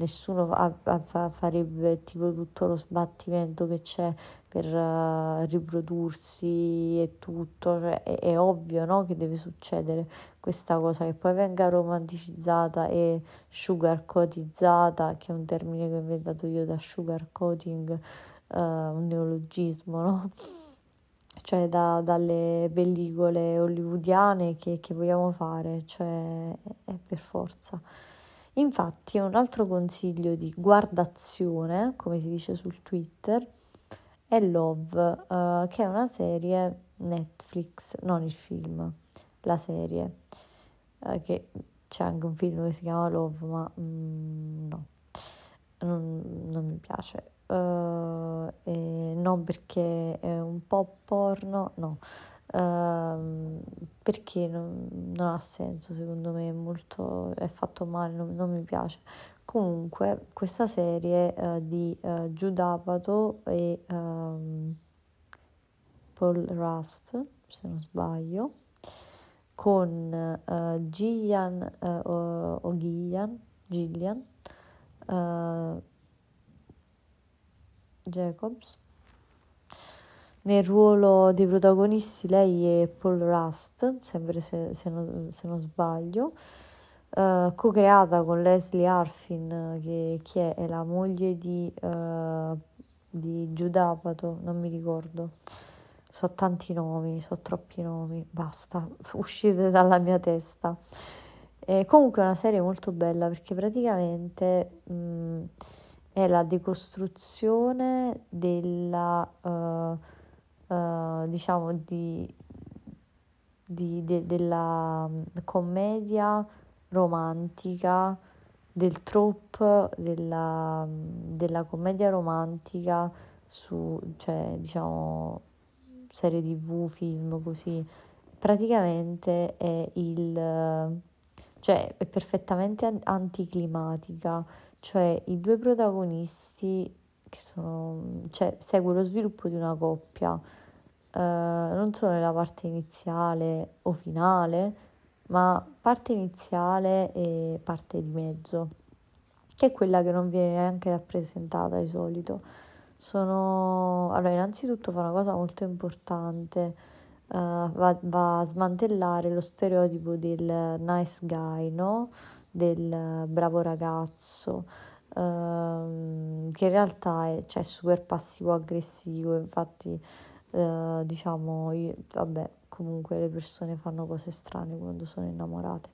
nessuno fa, fa, farebbe tipo tutto lo sbattimento che c'è per uh, riprodursi e tutto, cioè, è, è, ovvio no? che deve succedere questa cosa che poi venga romanticizzata e sugar coatizzata, che è un termine che ho inventato io da sugar coating, uh, un neologismo, no? Cioè da, dalle pellicole hollywoodiane che, che vogliamo fare, cioè è per forza. Infatti un altro consiglio di guardazione, come si dice sul Twitter, è Love, uh, che è una serie Netflix, non il film, la serie, uh, che c'è anche un film che si chiama Love, ma mm, no, non, non, mi piace. Uh, non perché è un po' porno, no, uh, perché non, non, ha senso secondo me, è, molto, è fatto male, non, non mi piace. Comunque, questa serie uh, di uh, Giudapato e um, Paul Rust, se non sbaglio, con uh, Gillian uh, o Gillian, Gillian Jacobs. Nel ruolo dei protagonisti lei è Paul Rust, sempre se, se, non, se non, sbaglio, uh, co-creata con Leslie Arfin, che, che è, la moglie di, uh, di Giudapato, non mi ricordo so tanti nomi, so troppi nomi, basta, uscite dalla mia testa. E comunque è una serie molto bella perché praticamente mh, mm, è la decostruzione della, uh, uh, diciamo, di, di, de, della mm, commedia romantica, del trope della, mm, della commedia romantica su, cioè, diciamo, serie tv, film, così, praticamente è il... cioè è perfettamente anticlimatica, cioè i due protagonisti che sono... cioè segue lo sviluppo di una coppia, uh, non solo nella parte iniziale o finale, ma parte iniziale e parte di mezzo, che è quella che non viene neanche rappresentata di solito sono... Allora, innanzitutto fa una cosa molto importante, uh, va, va, a smantellare lo stereotipo del nice guy, no? Del bravo ragazzo, uh, che in realtà è cioè, super passivo-aggressivo, infatti uh, diciamo, io, vabbè, comunque le persone fanno cose strane quando sono innamorate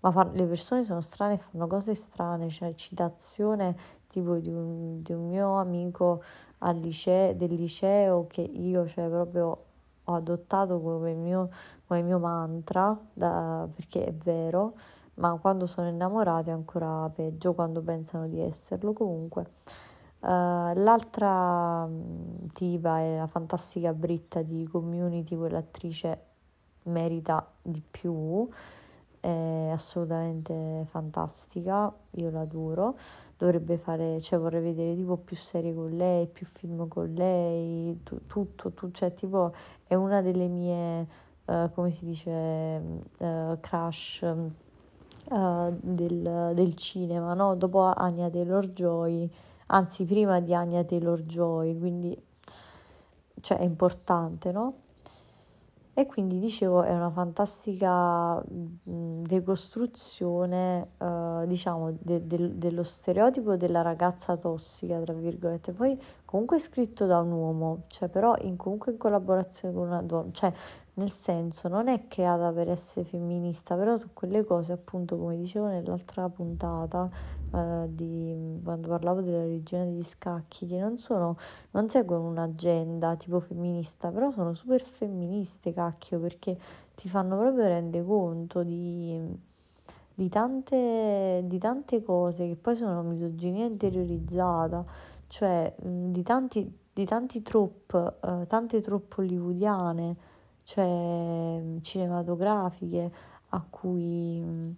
ma fa, le persone sono strane e fanno cose strane, cioè citazione tipo di un, di un mio amico liceo, del liceo che io cioè, proprio ho adottato come mio, come mio mantra, da, perché è vero, ma quando sono innamorati è ancora peggio quando pensano di esserlo. Comunque, uh, l'altra mm, tipa è la fantastica Britta di Community, quell'attrice merita di più è assolutamente fantastica, io l'adoro, dovrebbe fare, cioè vorrei vedere tipo più serie con lei, più film con lei, tu, tutto, tu, cioè tipo è una delle mie, uh, come si dice, uh, crush uh, del, del, cinema, no? Dopo Anya Taylor-Joy, anzi prima di Anya Taylor-Joy, quindi cioè è importante, no? E quindi dicevo è una fantastica decostruzione, eh, diciamo, de- de- dello stereotipo della ragazza tossica, tra virgolette. Poi comunque è scritto da un uomo, cioè però in, comunque in collaborazione con una donna, cioè nel senso non è creata per essere femminista, però su quelle cose appunto come dicevo nell'altra puntata eh, di quando parlavo della religione degli scacchi, che non sono, non seguono un'agenda tipo femminista, però sono super femministe, cacchio, perché ti fanno proprio rendere conto di, di, tante, di tante cose che poi sono misoginia interiorizzata, cioè di tanti, di tanti trope, eh, tante troppe hollywoodiane, cioè cinematografiche a cui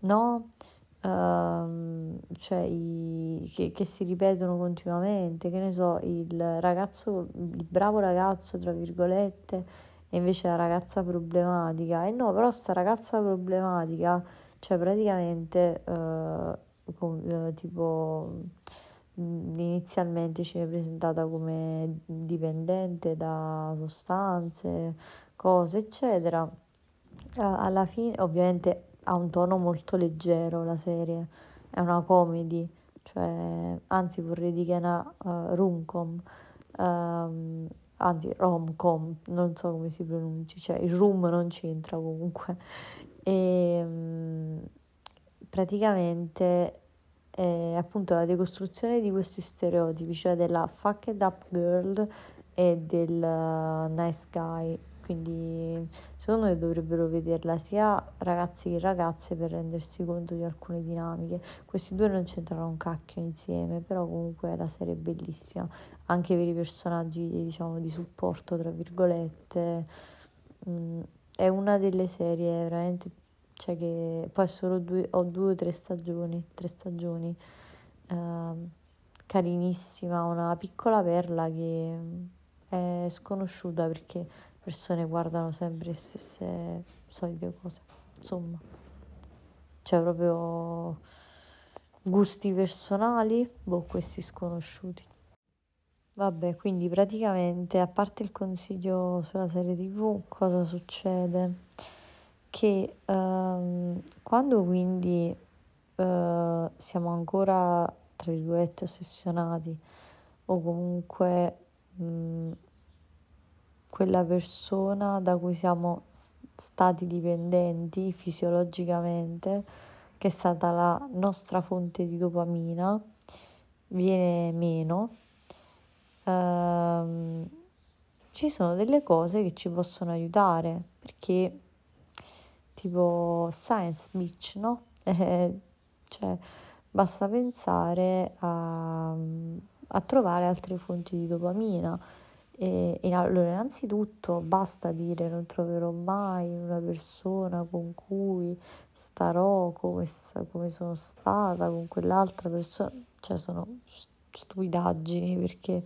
no uh, cioè i, che, che, si ripetono continuamente, che ne so, il ragazzo, il bravo ragazzo, tra virgolette, e invece la ragazza problematica. E no, però sta ragazza problematica, cioè praticamente uh, con, uh, tipo inizialmente ci è presentata come dipendente da sostanze, cose, eccetera. alla fine, ovviamente ha un tono molto leggero la serie, è una comedy, cioè, anzi vorrei dire che è una uh, rom-com, um, anzi rom-com, non so come si pronunci, cioè il room non c'entra comunque. E um, praticamente è appunto la decostruzione di questi stereotipi, cioè della fucked up girl e del uh, nice guy. Quindi secondo me dovrebbero vederla sia ragazzi che ragazze per rendersi conto di alcune dinamiche. Questi due non c'entrano un cacchio insieme, però comunque la serie è bellissima, anche per i personaggi diciamo di supporto, tra virgolette. Mm, è una delle serie veramente cioè che poi solo due, ho due o tre stagioni, tre stagioni, eh, carinissima, una piccola perla che è sconosciuta perché le persone guardano sempre le stesse solite cose, insomma, c'è proprio gusti personali, boh, questi sconosciuti. Vabbè, quindi praticamente, a parte il consiglio sulla serie TV, cosa succede? Che ehm, quando quindi eh, siamo ancora, tra virgolette, ossessionati o comunque mh, quella persona da cui siamo stati dipendenti fisiologicamente, che è stata la nostra fonte di dopamina, viene meno. Ehm, ci sono delle cose che ci possono aiutare perché tipo Science Beach, no? Eh, cioè, basta pensare a, a, trovare altre fonti di dopamina. E, e allora, innanzitutto, basta dire non troverò mai una persona con cui starò come, come sono stata con quell'altra persona, cioè sono stupidaggini perché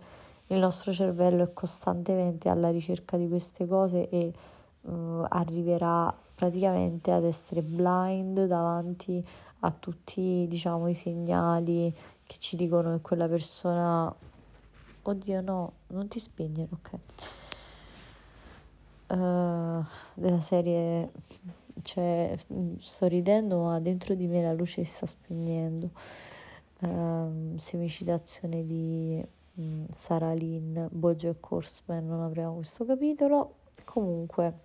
il nostro cervello è costantemente alla ricerca di queste cose e uh, arriverà praticamente ad essere blind davanti a tutti diciamo i segnali che ci dicono che quella persona oddio no non ti spegnere ok. Uh, della serie cioè sto ridendo ma dentro di me la luce si sta spegnendo. Uh, semicitazione di um, Sara Lynn Bojack Horseman non apriamo questo capitolo. Comunque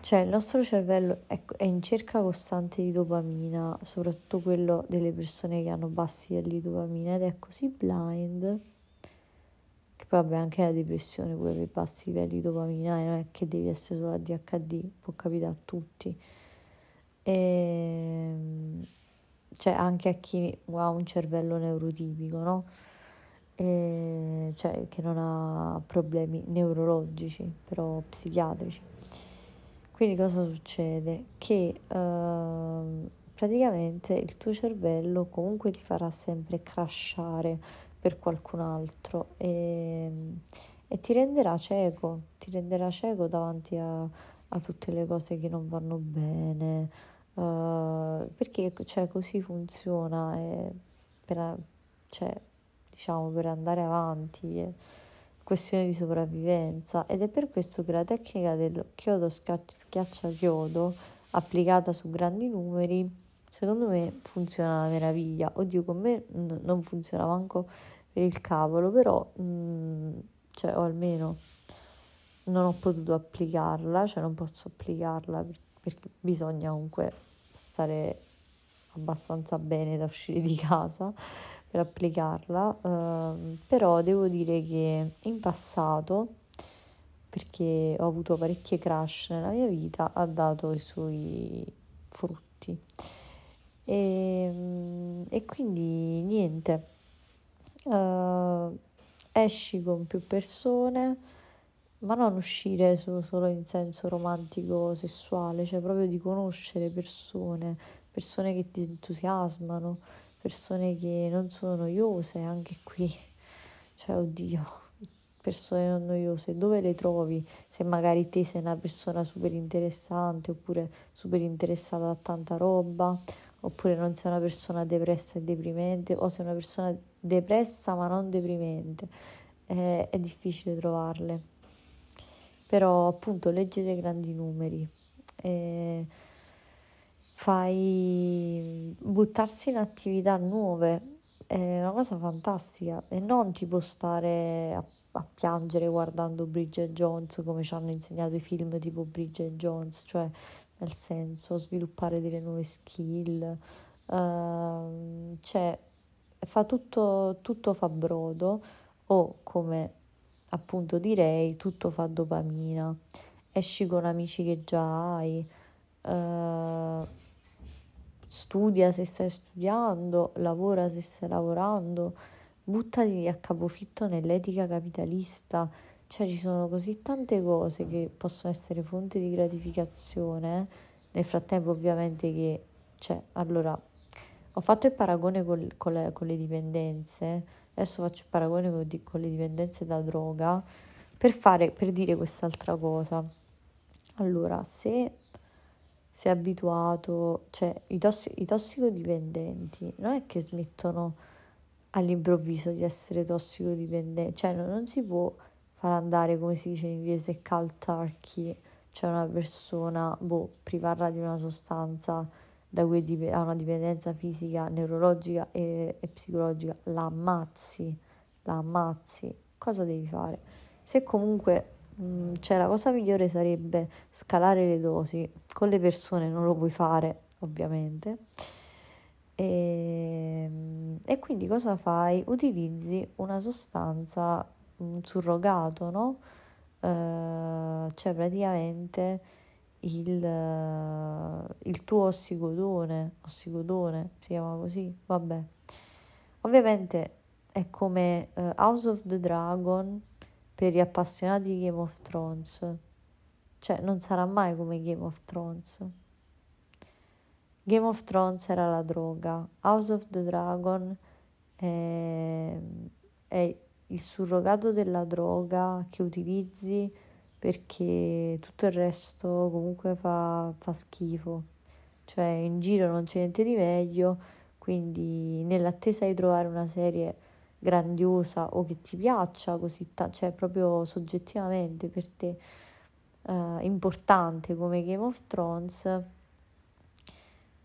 cioè il nostro cervello è, è, in cerca costante di dopamina, soprattutto quello delle persone che hanno bassi livelli di dopamina ed è così blind che poi vabbè anche la depressione pure per bassi livelli di dopamina e non è che devi essere solo ADHD, può capitare a tutti. E, ehm, cioè anche a chi ha un cervello neurotipico, no? E, cioè che non ha problemi neurologici, però psichiatrici. Quindi cosa succede? Che uh, praticamente il tuo cervello comunque ti farà sempre crashare per qualcun altro e, e ti renderà cieco, ti renderà cieco davanti a, a tutte le cose che non vanno bene, uh, perché cioè, così funziona, per, cioè, diciamo, per andare avanti. Eh questione di sopravvivenza ed è per questo che la tecnica del chiodo schiaccia chiodo applicata su grandi numeri secondo me funziona una meraviglia. Oddio con me non funziona manco per il cavolo però mh, mm, cioè o almeno non ho potuto applicarla cioè non posso applicarla perché bisogna comunque stare abbastanza bene da uscire di casa per applicarla, eh, però devo dire che in passato, perché ho avuto parecchie crash nella mia vita, ha dato i suoi frutti. E, mm, e quindi niente, uh, esci con più persone, ma non uscire solo in senso romantico sessuale, cioè proprio di conoscere persone, persone che ti entusiasmano persone che non sono noiose, anche qui, cioè oddio, persone non noiose, dove le trovi? Se magari te sei una persona super interessante oppure super interessata a tanta roba, oppure non sei una persona depressa e deprimente, o sei una persona depressa ma non deprimente, eh, è difficile trovarle. Però appunto leggete grandi numeri. Eh, fai buttarsi in attività nuove, è una cosa fantastica. E non tipo stare a, a piangere guardando Bridget Jones come ci hanno insegnato i film tipo Bridget Jones, cioè nel senso sviluppare delle nuove skill, uh, cioè fa tutto, tutto fa brodo o come appunto direi tutto fa dopamina, esci con amici che già hai. Uh, studia se stai studiando, lavora se stai lavorando, buttati a capofitto nell'etica capitalista, cioè ci sono così tante cose che possono essere fonte di gratificazione, nel frattempo ovviamente che, cioè, allora, ho fatto il paragone con, con, le, con le, dipendenze, adesso faccio il paragone con, con le dipendenze da droga, per, fare, per dire quest'altra cosa. Allora, se sei abituato, cioè i, tossi- i tossicodipendenti non è che smettono all'improvviso di essere tossicodipendenti, cioè no, non si può far andare come si dice in inglese turkey, cioè una persona, boh, privarla di una sostanza da cui dip- ha una dipendenza fisica, neurologica e, e psicologica, la ammazzi, la ammazzi, cosa devi fare? Se comunque cioè la cosa migliore sarebbe scalare le dosi, con le persone non lo puoi fare ovviamente. E, ehm, e quindi cosa fai? Utilizzi una sostanza, un surrogato, no? Uh, cioè praticamente il, il tuo ossicodone, ossicodone si chiama così, vabbè. Ovviamente è come uh, House of the Dragon per gli appassionati di Game of Thrones. Cioè, non sarà mai come Game of Thrones. Game of Thrones era la droga, House of the Dragon è, è il surrogato della droga che utilizzi perché tutto il resto comunque fa, fa schifo. Cioè, in giro non c'è niente di meglio, quindi nell'attesa di trovare una serie grandiosa o che ti piaccia così tanto, cioè proprio soggettivamente per te uh, importante come Game of Thrones,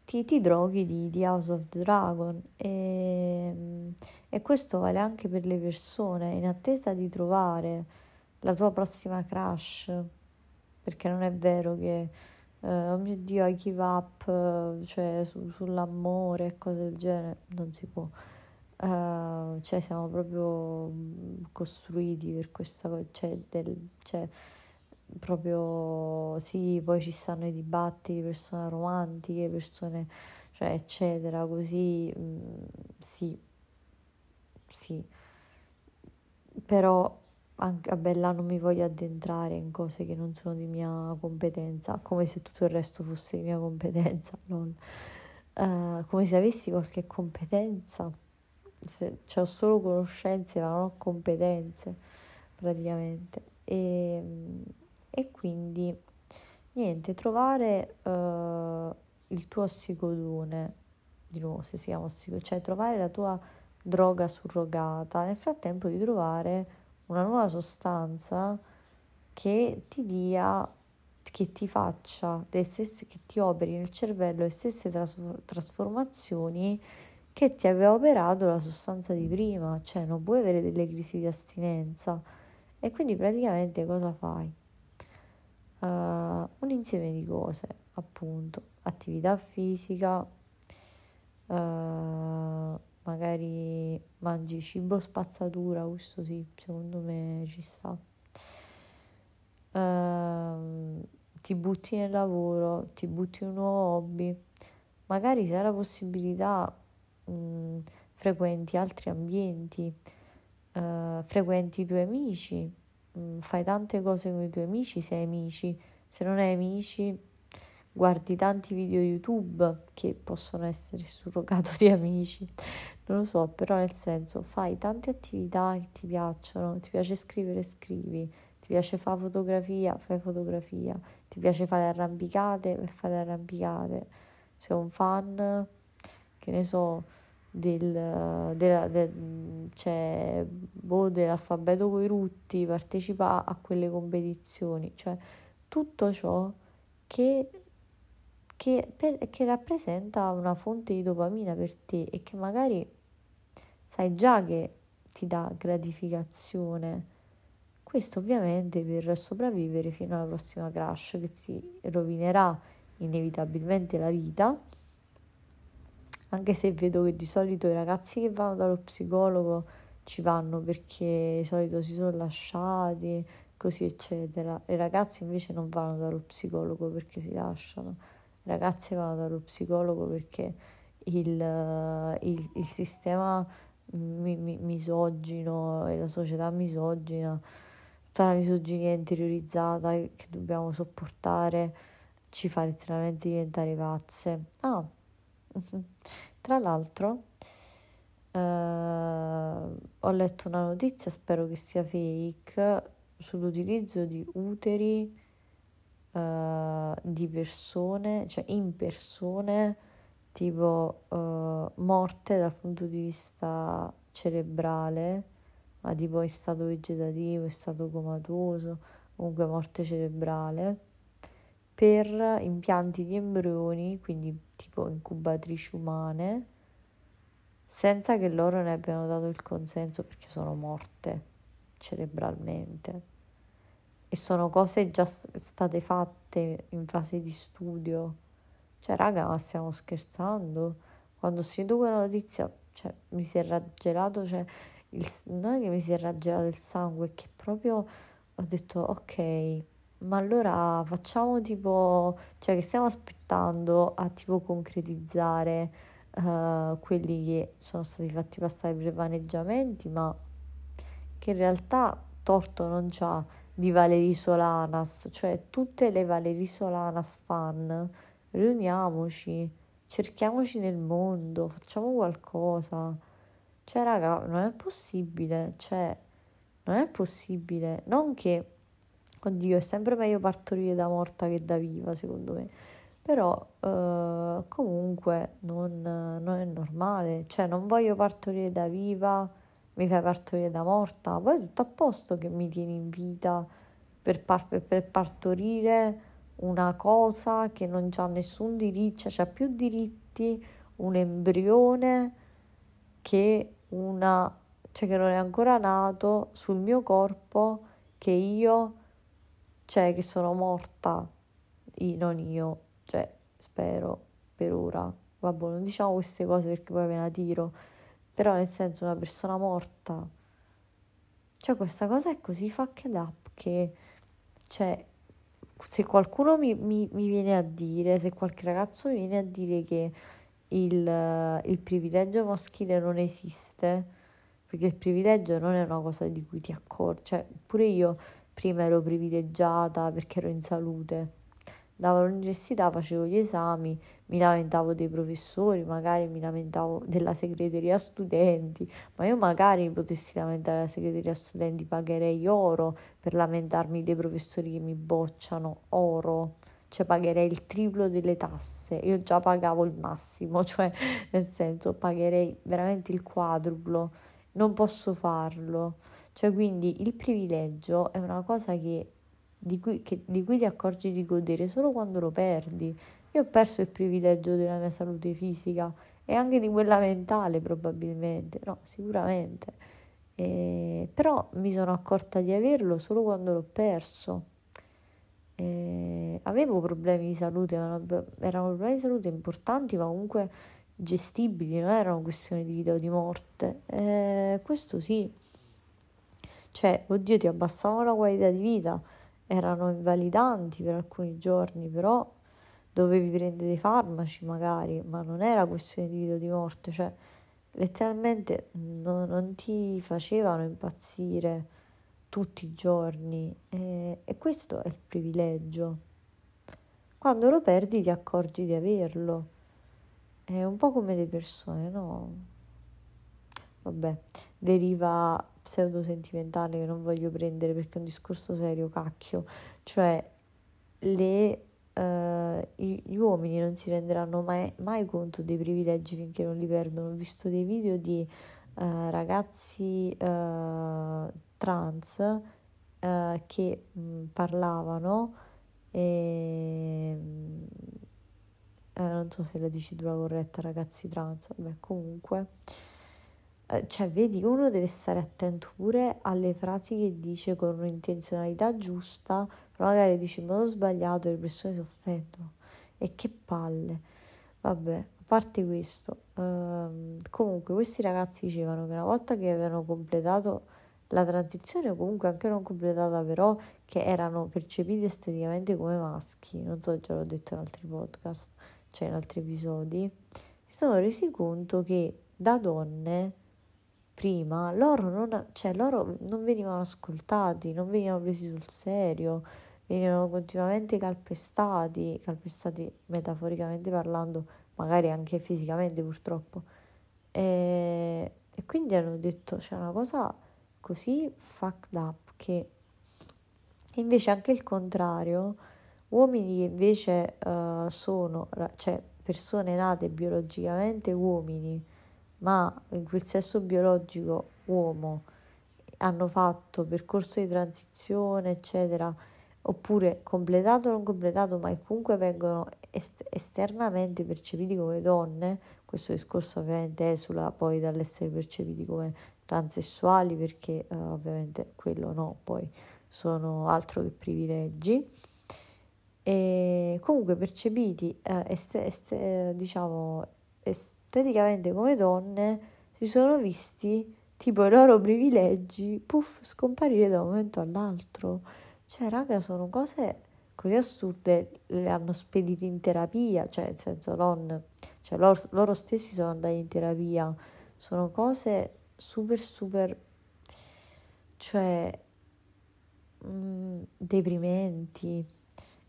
ti, ti droghi di, di, House of the Dragon e, e questo vale anche per le persone in attesa di trovare la tua prossima crush, perché non è vero che uh, oh mio Dio, I give up, cioè su, sull'amore e cose del genere, non si può. Uh, cioè siamo proprio mm, costruiti per questa cosa, cioè, del, cioè proprio sì, poi ci stanno i dibattiti, persone romantiche, persone, cioè eccetera, così mh, mm, sì, sì, però anche a Bella non mi voglio addentrare in cose che non sono di mia competenza, come se tutto il resto fosse di mia competenza, non, uh, come se avessi qualche competenza ho solo conoscenze ma non ho competenze praticamente. E, e quindi niente trovare uh, il tuo ossicodone di nuovo se si chiama ossicodone cioè trovare la tua droga surrogata nel frattempo di trovare una nuova sostanza che ti dia che ti faccia le stesse che ti operi nel cervello le stesse tras- trasformazioni che ti aveva operato la sostanza di prima, cioè non puoi avere delle crisi di astinenza. E quindi praticamente cosa fai? Uh, un insieme di cose, appunto, attività fisica, uh, magari mangi cibo spazzatura, questo sì, secondo me ci sta. Uh, ti butti nel lavoro, ti butti in un nuovo hobby, magari se hai la possibilità mh, mm, frequenti altri ambienti, uh, frequenti i tuoi amici, mh, mm, fai tante cose con i tuoi amici se hai amici, se non hai amici guardi tanti video YouTube che possono essere surrogato di amici, non lo so, però nel senso fai tante attività che ti piacciono, ti piace scrivere, scrivi, ti piace fare fotografia, fai fotografia, ti piace fare arrampicate, fai arrampicate, sei un fan che ne so, del, della, del, cioè, boh, dell'alfabeto coi rutti, partecipa a quelle competizioni, cioè tutto ciò che, che, per, che rappresenta una fonte di dopamina per te e che magari sai già che ti dà gratificazione. Questo ovviamente per sopravvivere fino alla prossima crash che ti rovinerà inevitabilmente la vita. Anche se vedo che di solito i ragazzi che vanno dallo psicologo ci vanno perché di solito si sono lasciati, così eccetera. I ragazzi invece non vanno dallo psicologo perché si lasciano. I ragazzi vanno dallo psicologo perché il, il, il sistema mi, mi, misogino e la società misogina, tutta la misoginia interiorizzata che dobbiamo sopportare ci fa letteralmente diventare pazze. Ah, tra l'altro eh, ho letto una notizia, spero che sia fake, sull'utilizzo di uteri eh, di persone, cioè in persone tipo uh, morte dal punto di vista cerebrale, ma tipo in stato vegetativo, in stato comatoso, comunque morte cerebrale, per impianti di embrioni, quindi tipo incubatrici umane, senza che loro ne abbiano dato il consenso perché sono morte cerebralmente. E sono cose già state fatte in fase di studio cioè, raga, ma stiamo scherzando? Quando ho sentito quella notizia, cioè, mi si è raggelato, cioè, il, non è che mi si è raggelato il sangue, è che proprio ho detto, ok, ma allora facciamo tipo, cioè, che stiamo aspettando a tipo concretizzare uh, quelli che sono stati fatti passare per vaneggiamenti, ma che in realtà torto non c'ha di Valerie Solanas, cioè tutte le Valerie Solanas fan riuniamoci, cerchiamoci nel mondo, facciamo qualcosa. Cioè, raga, non è possibile, cioè, non è possibile. Non che, oddio, è sempre meglio partorire da morta che da viva, secondo me. Però, eh, comunque, non, non è normale. Cioè, non voglio partorire da viva, mi fai partorire da morta. Poi è tutto a posto che mi tieni in vita per, par- per partorire una cosa che non ha nessun diritto, cioè ha più diritti un embrione che una, cioè che non è ancora nato sul mio corpo che io, cioè che sono morta, io, non io, cioè spero per ora, vabbè non diciamo queste cose perché poi me la tiro, però nel senso una persona morta, cioè questa cosa è così fucked up che, cioè se qualcuno mi, mi, mi, viene a dire, se qualche ragazzo mi viene a dire che il, il privilegio maschile non esiste, perché il privilegio non è una cosa di cui ti accorgi, cioè pure io prima ero privilegiata perché ero in salute. Andavo all'università, facevo gli esami, mi lamentavo dei professori, magari mi lamentavo della segreteria studenti, ma io magari potessi lamentare la segreteria studenti, pagherei oro per lamentarmi dei professori che mi bocciano, oro, cioè pagherei il triplo delle tasse, io già pagavo il massimo, cioè nel senso pagherei veramente il quadruplo, non posso farlo. Cioè, quindi il privilegio è una cosa che di cui, che, di cui ti accorgi di godere solo quando lo perdi. Io ho perso il privilegio della mia salute fisica e anche di quella mentale probabilmente, no, sicuramente. Eh, però mi sono accorta di averlo solo quando l'ho perso. Eh, avevo problemi di salute, erano problemi di salute importanti, ma comunque gestibili, non erano questioni di vita o di morte. Eh, questo sì. Cioè, oddio, ti abbassavano la qualità di vita erano invalidanti per alcuni giorni, però dovevi prendere dei farmaci magari, ma non era questione di vita o di morte, cioè letteralmente no, non ti facevano impazzire tutti i giorni e, e questo è il privilegio. Quando lo perdi ti accorgi di averlo. È un po' come le persone, no? Vabbè, deriva pseudo-sentimentale che non voglio prendere perché è un discorso serio, cacchio. Cioè, le, uh, gli uomini non si renderanno mai, mai, conto dei privilegi finché non li perdono. Ho visto dei video di uh, ragazzi uh, trans che mh, parlavano e... non so se la dicitura corretta, ragazzi trans, vabbè, comunque eh, cioè, vedi, uno deve stare attento pure alle frasi che dice con un'intenzionalità giusta, però magari dice in modo sbagliato e le persone si offendono. E che palle. Vabbè, a parte questo, ehm, comunque questi ragazzi dicevano che una volta che avevano completato la transizione, o comunque anche non completata, però che erano percepiti esteticamente come maschi, non so, già l'ho detto in altri podcast, cioè in altri episodi, si sono resi conto che da donne prima loro non, cioè, loro non venivano ascoltati, non venivano presi sul serio, venivano continuamente calpestati, calpestati metaforicamente parlando, magari anche fisicamente purtroppo. E, e quindi hanno detto c'è una cosa così fucked up che invece anche il contrario, uomini che invece uh, sono, cioè persone nate biologicamente uomini, ma in quel sesso biologico uomo hanno fatto percorso di transizione, eccetera, oppure completato o non completato, ma comunque vengono est- esternamente percepiti come donne, questo discorso ovviamente esula poi dall'essere percepiti come transessuali perché uh, ovviamente quello no, poi sono altro che privilegi. E comunque percepiti uh, est- est- diciamo esteticamente come donne si sono visti tipo i loro privilegi puff scomparire da un momento all'altro. Cioè raga sono cose così assurde le hanno spedite in terapia cioè nel senso non cioè loro, loro stessi sono andati in terapia. Sono cose super super cioè mh, mm, deprimenti.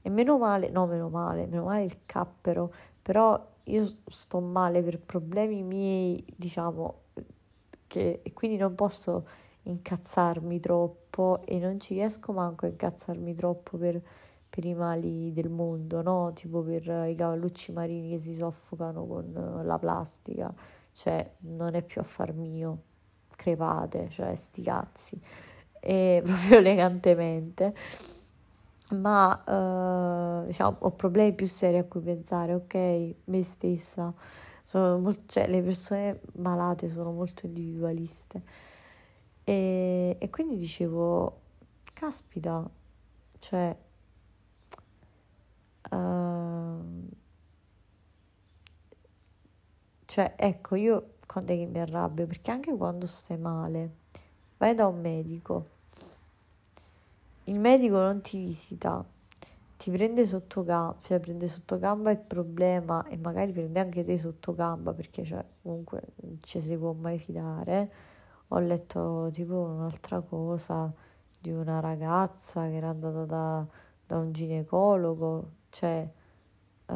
E meno male no meno male meno male il cappero però io sto male per problemi miei diciamo che quindi non posso incazzarmi troppo e non ci riesco manco a incazzarmi troppo per, per i mali del mondo, no? Tipo per i cavallucci marini che si soffocano con la plastica, cioè non è più affar mio crepate, cioè sti cazzi, e proprio elegantemente. Ma uh, diciamo, ho problemi più seri a cui pensare, ok? Me stessa, sono molto, cioè, le persone malate sono molto individualiste. E, e quindi dicevo, caspita, cioè, uh, cioè, ecco, io quando è che mi arrabbio, perché anche quando stai male, vai da un medico, il medico non ti visita, ti prende sotto gamba, cioè prende sotto gamba il problema e magari prende anche te sotto gamba perché cioè, comunque non ci si può mai fidare. Ho letto tipo un'altra cosa di una ragazza che era andata da, da un ginecologo, cioè uh,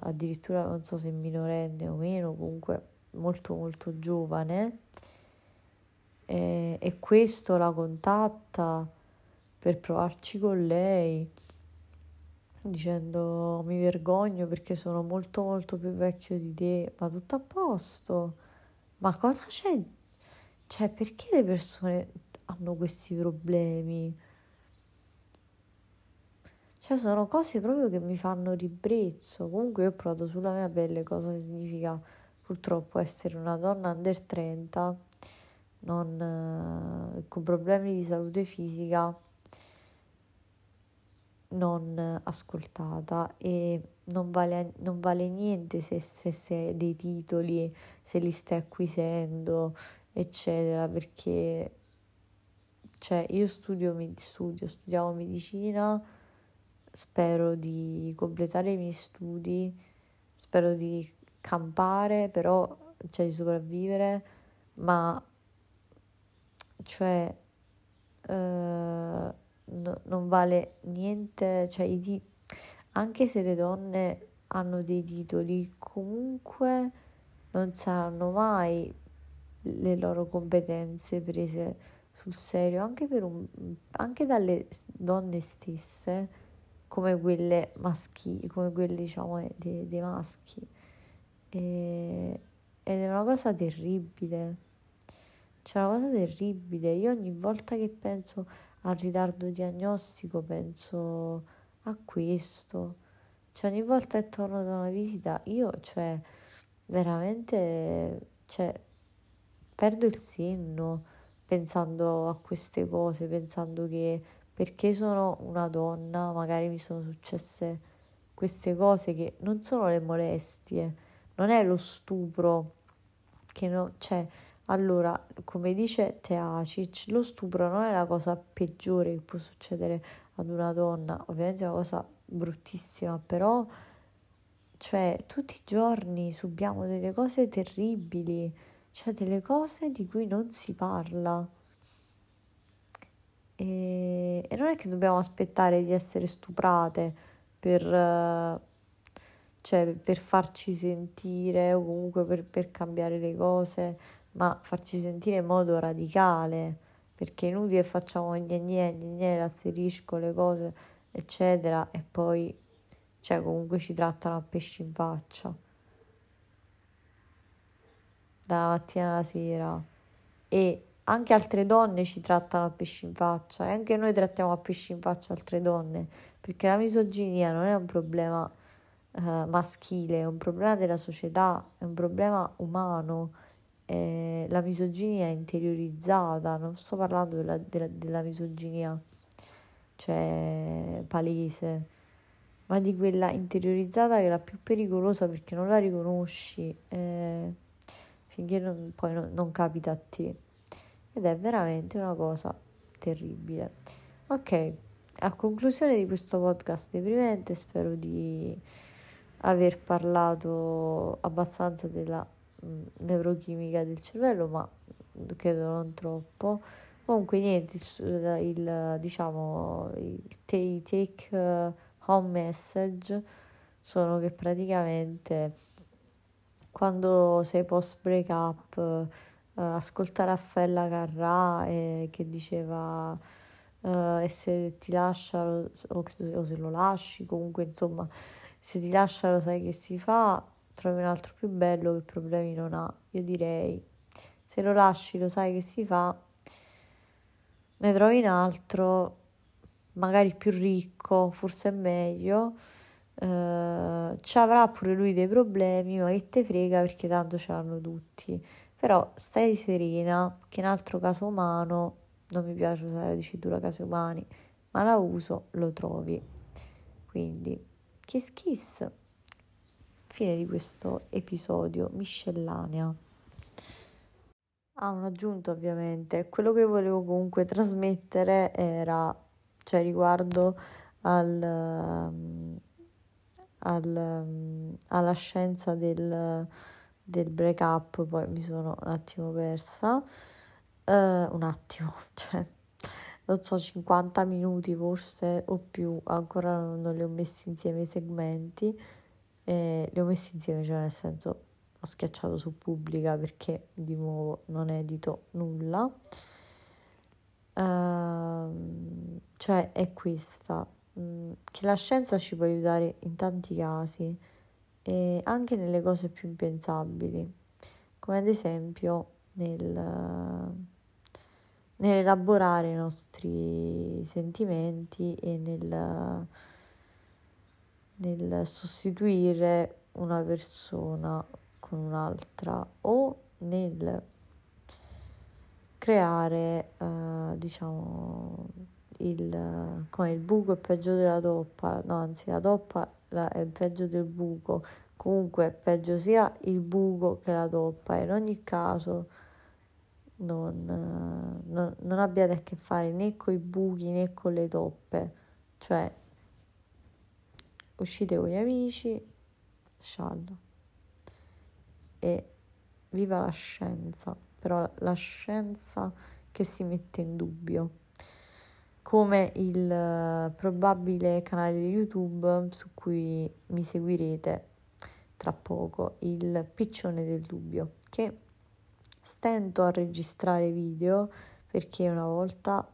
addirittura non so se minorenne o meno, comunque molto molto giovane e, e questo la contatta per provarci con lei dicendo mi vergogno perché sono molto molto più vecchio di te, ma tutto a posto. Ma cosa c'è? Cioè, perché le persone hanno questi problemi? Cioè, sono cose proprio che mi fanno ribrezzo. Comunque, io ho provato sulla mia pelle cosa significa purtroppo essere una donna under 30 non, eh, con problemi di salute fisica non ascoltata e non vale, non vale niente se, se, se dei titoli, se li stai acquisendo, eccetera, perché cioè, io studio, studio, studiavo medicina, spero di completare i miei studi, spero di campare, però, cioè di sopravvivere, ma cioè eh, no, non vale niente, cioè i di- anche se le donne hanno dei titoli, comunque non saranno mai le loro competenze prese sul serio, anche, un, anche dalle donne stesse, come quelle maschili, come quelle diciamo dei, dei maschi. E, ed è una cosa terribile. C'è una cosa terribile. Io ogni volta che penso al ritardo diagnostico penso a questo. Cioè ogni volta che torno da una visita io, cioè, veramente, cioè, perdo il senno pensando a queste cose, pensando che perché sono una donna magari mi sono successe queste cose che non sono le molestie, non è lo stupro che no, cioè allora, come dice Teacic, lo stupro non è la cosa peggiore che può succedere ad una donna, ovviamente è una cosa bruttissima, però cioè tutti i giorni subiamo delle cose terribili, cioè delle cose di cui non si parla. E, e non è che dobbiamo aspettare di essere stuprate per, cioè, per farci sentire o comunque per, per cambiare le cose, ma farci sentire in modo radicale, perché è inutile facciamo gne gne gne gne, asserisco le cose, eccetera, e poi cioè comunque ci trattano a pesci in faccia dalla mattina alla sera e anche altre donne ci trattano a pesci in faccia e anche noi trattiamo a pesci in faccia altre donne perché la misoginia non è un problema eh, maschile, è un problema della società, è un problema umano. Eh, la misoginia interiorizzata, non sto parlando della, della, della misoginia, cioè palese ma di quella interiorizzata che è la più pericolosa perché non la riconosci eh, finché non, poi non, non capita a te. Ed è veramente una cosa terribile. Ok, a conclusione di questo podcast deprimente, spero di aver parlato abbastanza della neurochimica del cervello, ma credo non troppo. Comunque niente, il, il diciamo il take uh, home message sono che praticamente quando sei post break up eh, ascolta Raffaella Carrà eh, che diceva eh, e se ti lascia o, o se lo lasci comunque insomma se ti lascia lo sai che si fa trovi un altro più bello che problemi non ha io direi se lo lasci lo sai che si fa ne trovi un altro magari più ricco, forse è meglio, eh, ci avrà pure lui dei problemi, ma che te frega perché tanto ce l'hanno tutti. Però stai serena, che in altro caso umano, non mi piace usare la dicitura casi umani, ma la uso, lo trovi. Quindi, kiss kiss. Fine di questo episodio miscellanea. Ah, un aggiunto ovviamente. Quello che volevo comunque trasmettere era cioè riguardo al, um, al, um, alla scienza del, del break up, poi mi sono un attimo persa, uh, un attimo, cioè non so, 50 minuti forse o più, ancora non li ho messi insieme i segmenti, eh, li ho messi insieme, cioè nel senso ho schiacciato su pubblica perché di nuovo non edito nulla. Uh, cioè è questa, mm, che la scienza ci può aiutare in tanti casi e anche nelle cose più impensabili, come ad esempio nel, nell'elaborare i nostri sentimenti e nel, nel sostituire una persona con un'altra o nel creare, uh, diciamo, il, come il buco è peggio della toppa, no, anzi la toppa è peggio del buco, comunque è peggio sia il buco che la toppa, in ogni caso non, non, non abbiate a che fare né con i buchi né con le toppe, cioè uscite con gli amici, sciallo. E viva la scienza. Però la scienza che si mette in dubbio, come il uh, probabile canale di YouTube su cui mi seguirete tra poco, il piccione del dubbio, che stento a registrare video perché una volta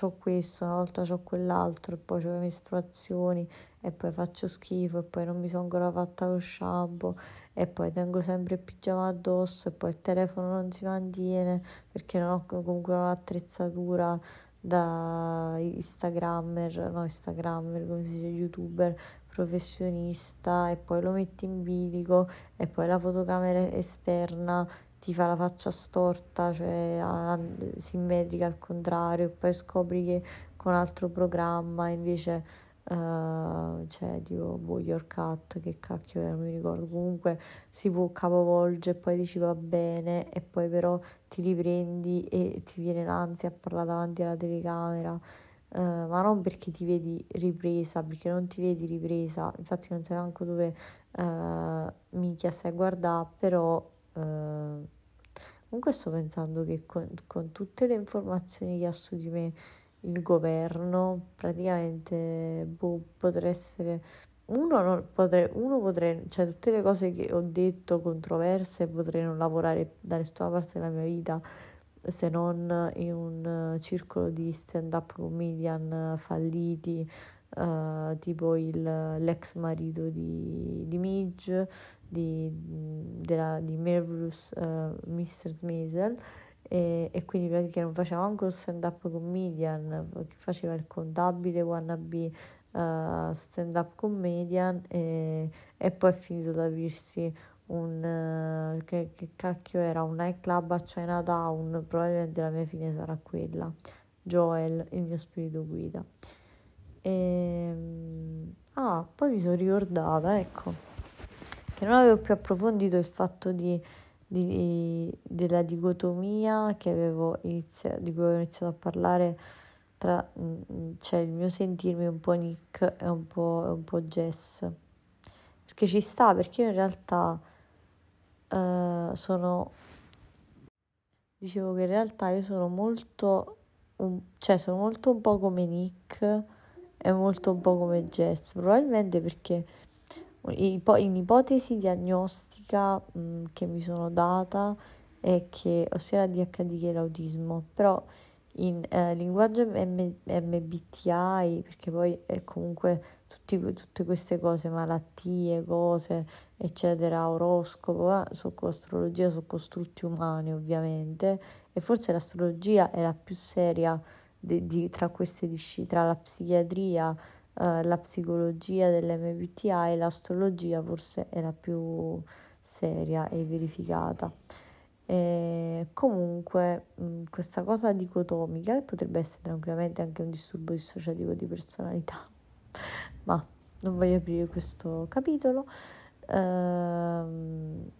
ho questo, una volta ho quell'altro, poi ho le mestruazioni, e poi faccio schifo, e poi non mi sono ancora fatta lo shampoo, e poi tengo sempre il pigiama addosso, e poi il telefono non si mantiene perché non ho comunque un'attrezzatura da Instagrammer, no Instagrammer, come si dice, youtuber professionista, e poi lo metti in bilico, e poi la fotocamera esterna ti fa la faccia storta, cioè simmetrica al contrario, poi scopri che con altro programma invece uh, c'è tipo boh, Your Cut, che cacchio era, non mi ricordo, comunque si può capovolgere e poi dici va bene e poi però ti riprendi e ti viene l'ansia a parlare davanti alla telecamera. Uh, ma non perché ti vedi ripresa, perché non ti vedi ripresa, infatti non sai neanche dove uh, minchia stai a guardare, però uh, comunque sto pensando che con, con, tutte le informazioni che ha su di me il governo, praticamente boh, potrei essere uno, non, potrei, uno potrei, cioè tutte le cose che ho detto controverse potrei non lavorare da nessuna parte della mia vita se non in un circolo di stand-up comedian falliti, uh, tipo il, l'ex marito di, di Midge, di, della, di Marvelous uh, eh, Mr. Smazel e, e quindi praticamente non faceva anche lo stand-up comedian, che faceva il contabile wannabe uh, stand-up comedian e, e poi è finito ad aprirsi un uh, che, che, cacchio era un nightclub a Chinatown probabilmente la mia fine sarà quella. Joel il mio spirito guida. E, ehm, ah poi mi sono ricordata ecco che non avevo più approfondito il fatto di, di, della dicotomia che avevo iniziato, di cui avevo iniziato a parlare tra cioè il mio sentirmi un po' Nick e un po', un po Jess. Perché ci sta perché io in realtà uh, sono dicevo che in realtà io sono molto un, cioè sono molto un po' come Nick e molto un po' come Jess probabilmente perché in ipotesi diagnostica mh, che mi sono data è che ho sia la DHD che l'autismo però in eh, linguaggio M- MBTI perché poi è comunque tutti, tutte queste cose, malattie, cose, eccetera, oroscopo, eh, so con astrologia, sono costrutti umani ovviamente e forse l'astrologia è la più seria di, di, tra queste discipline, tra la psichiatria, la psicologia dell'MBTI e l'astrologia forse è la più seria e verificata. E comunque mh, questa cosa dicotomica, potrebbe essere tranquillamente anche un disturbo dissociativo di personalità, ma non voglio aprire questo capitolo. Ehm,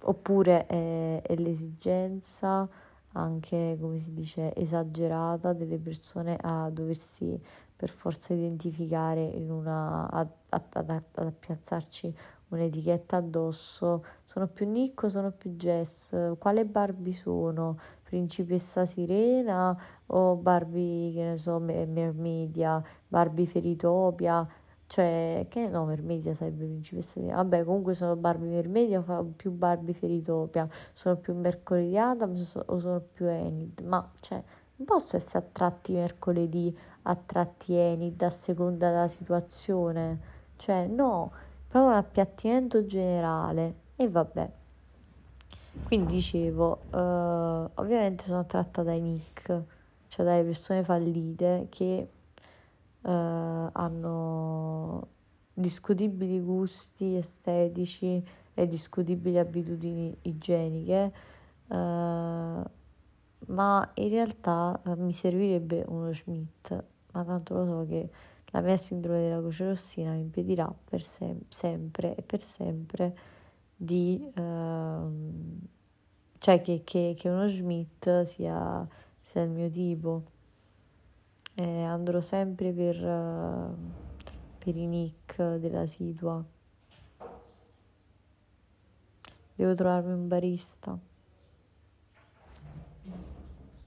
oppure è, è, l'esigenza anche, come si dice, esagerata delle persone a doversi per forza identificare in una, ad, ad, ad, ad appiazzarci un'etichetta addosso. Sono più Nick sono più Jess? Quale Barbie sono? Principessa Sirena o Barbie, che ne so, Mermedia, Barbie Feritopia? Cioè, che no, Mermedia sarebbe principessa Sirena. Vabbè, comunque sono Barbie Mermedia più Barbie Feritopia? Sono più Mercoledì Adams o sono più Enid? Ma, cioè, non posso essere attratti mercoledì, attratti Enid a seconda della situazione. Cioè, no proprio un appiattimento generale e vabbè. Quindi dicevo, uh, ovviamente sono attratta dai nick, cioè dalle persone fallite che uh, hanno discutibili gusti estetici e discutibili abitudini igieniche, uh, ma in realtà mi servirebbe uno Schmidt, ma tanto lo so che la mia sindrome della croce rossina mi impedirà per sem- sempre e per sempre di... Ehm, cioè che, che, che, uno Schmidt sia, sia il mio tipo. E andrò sempre per, per i nick della situa. Devo trovarmi un barista.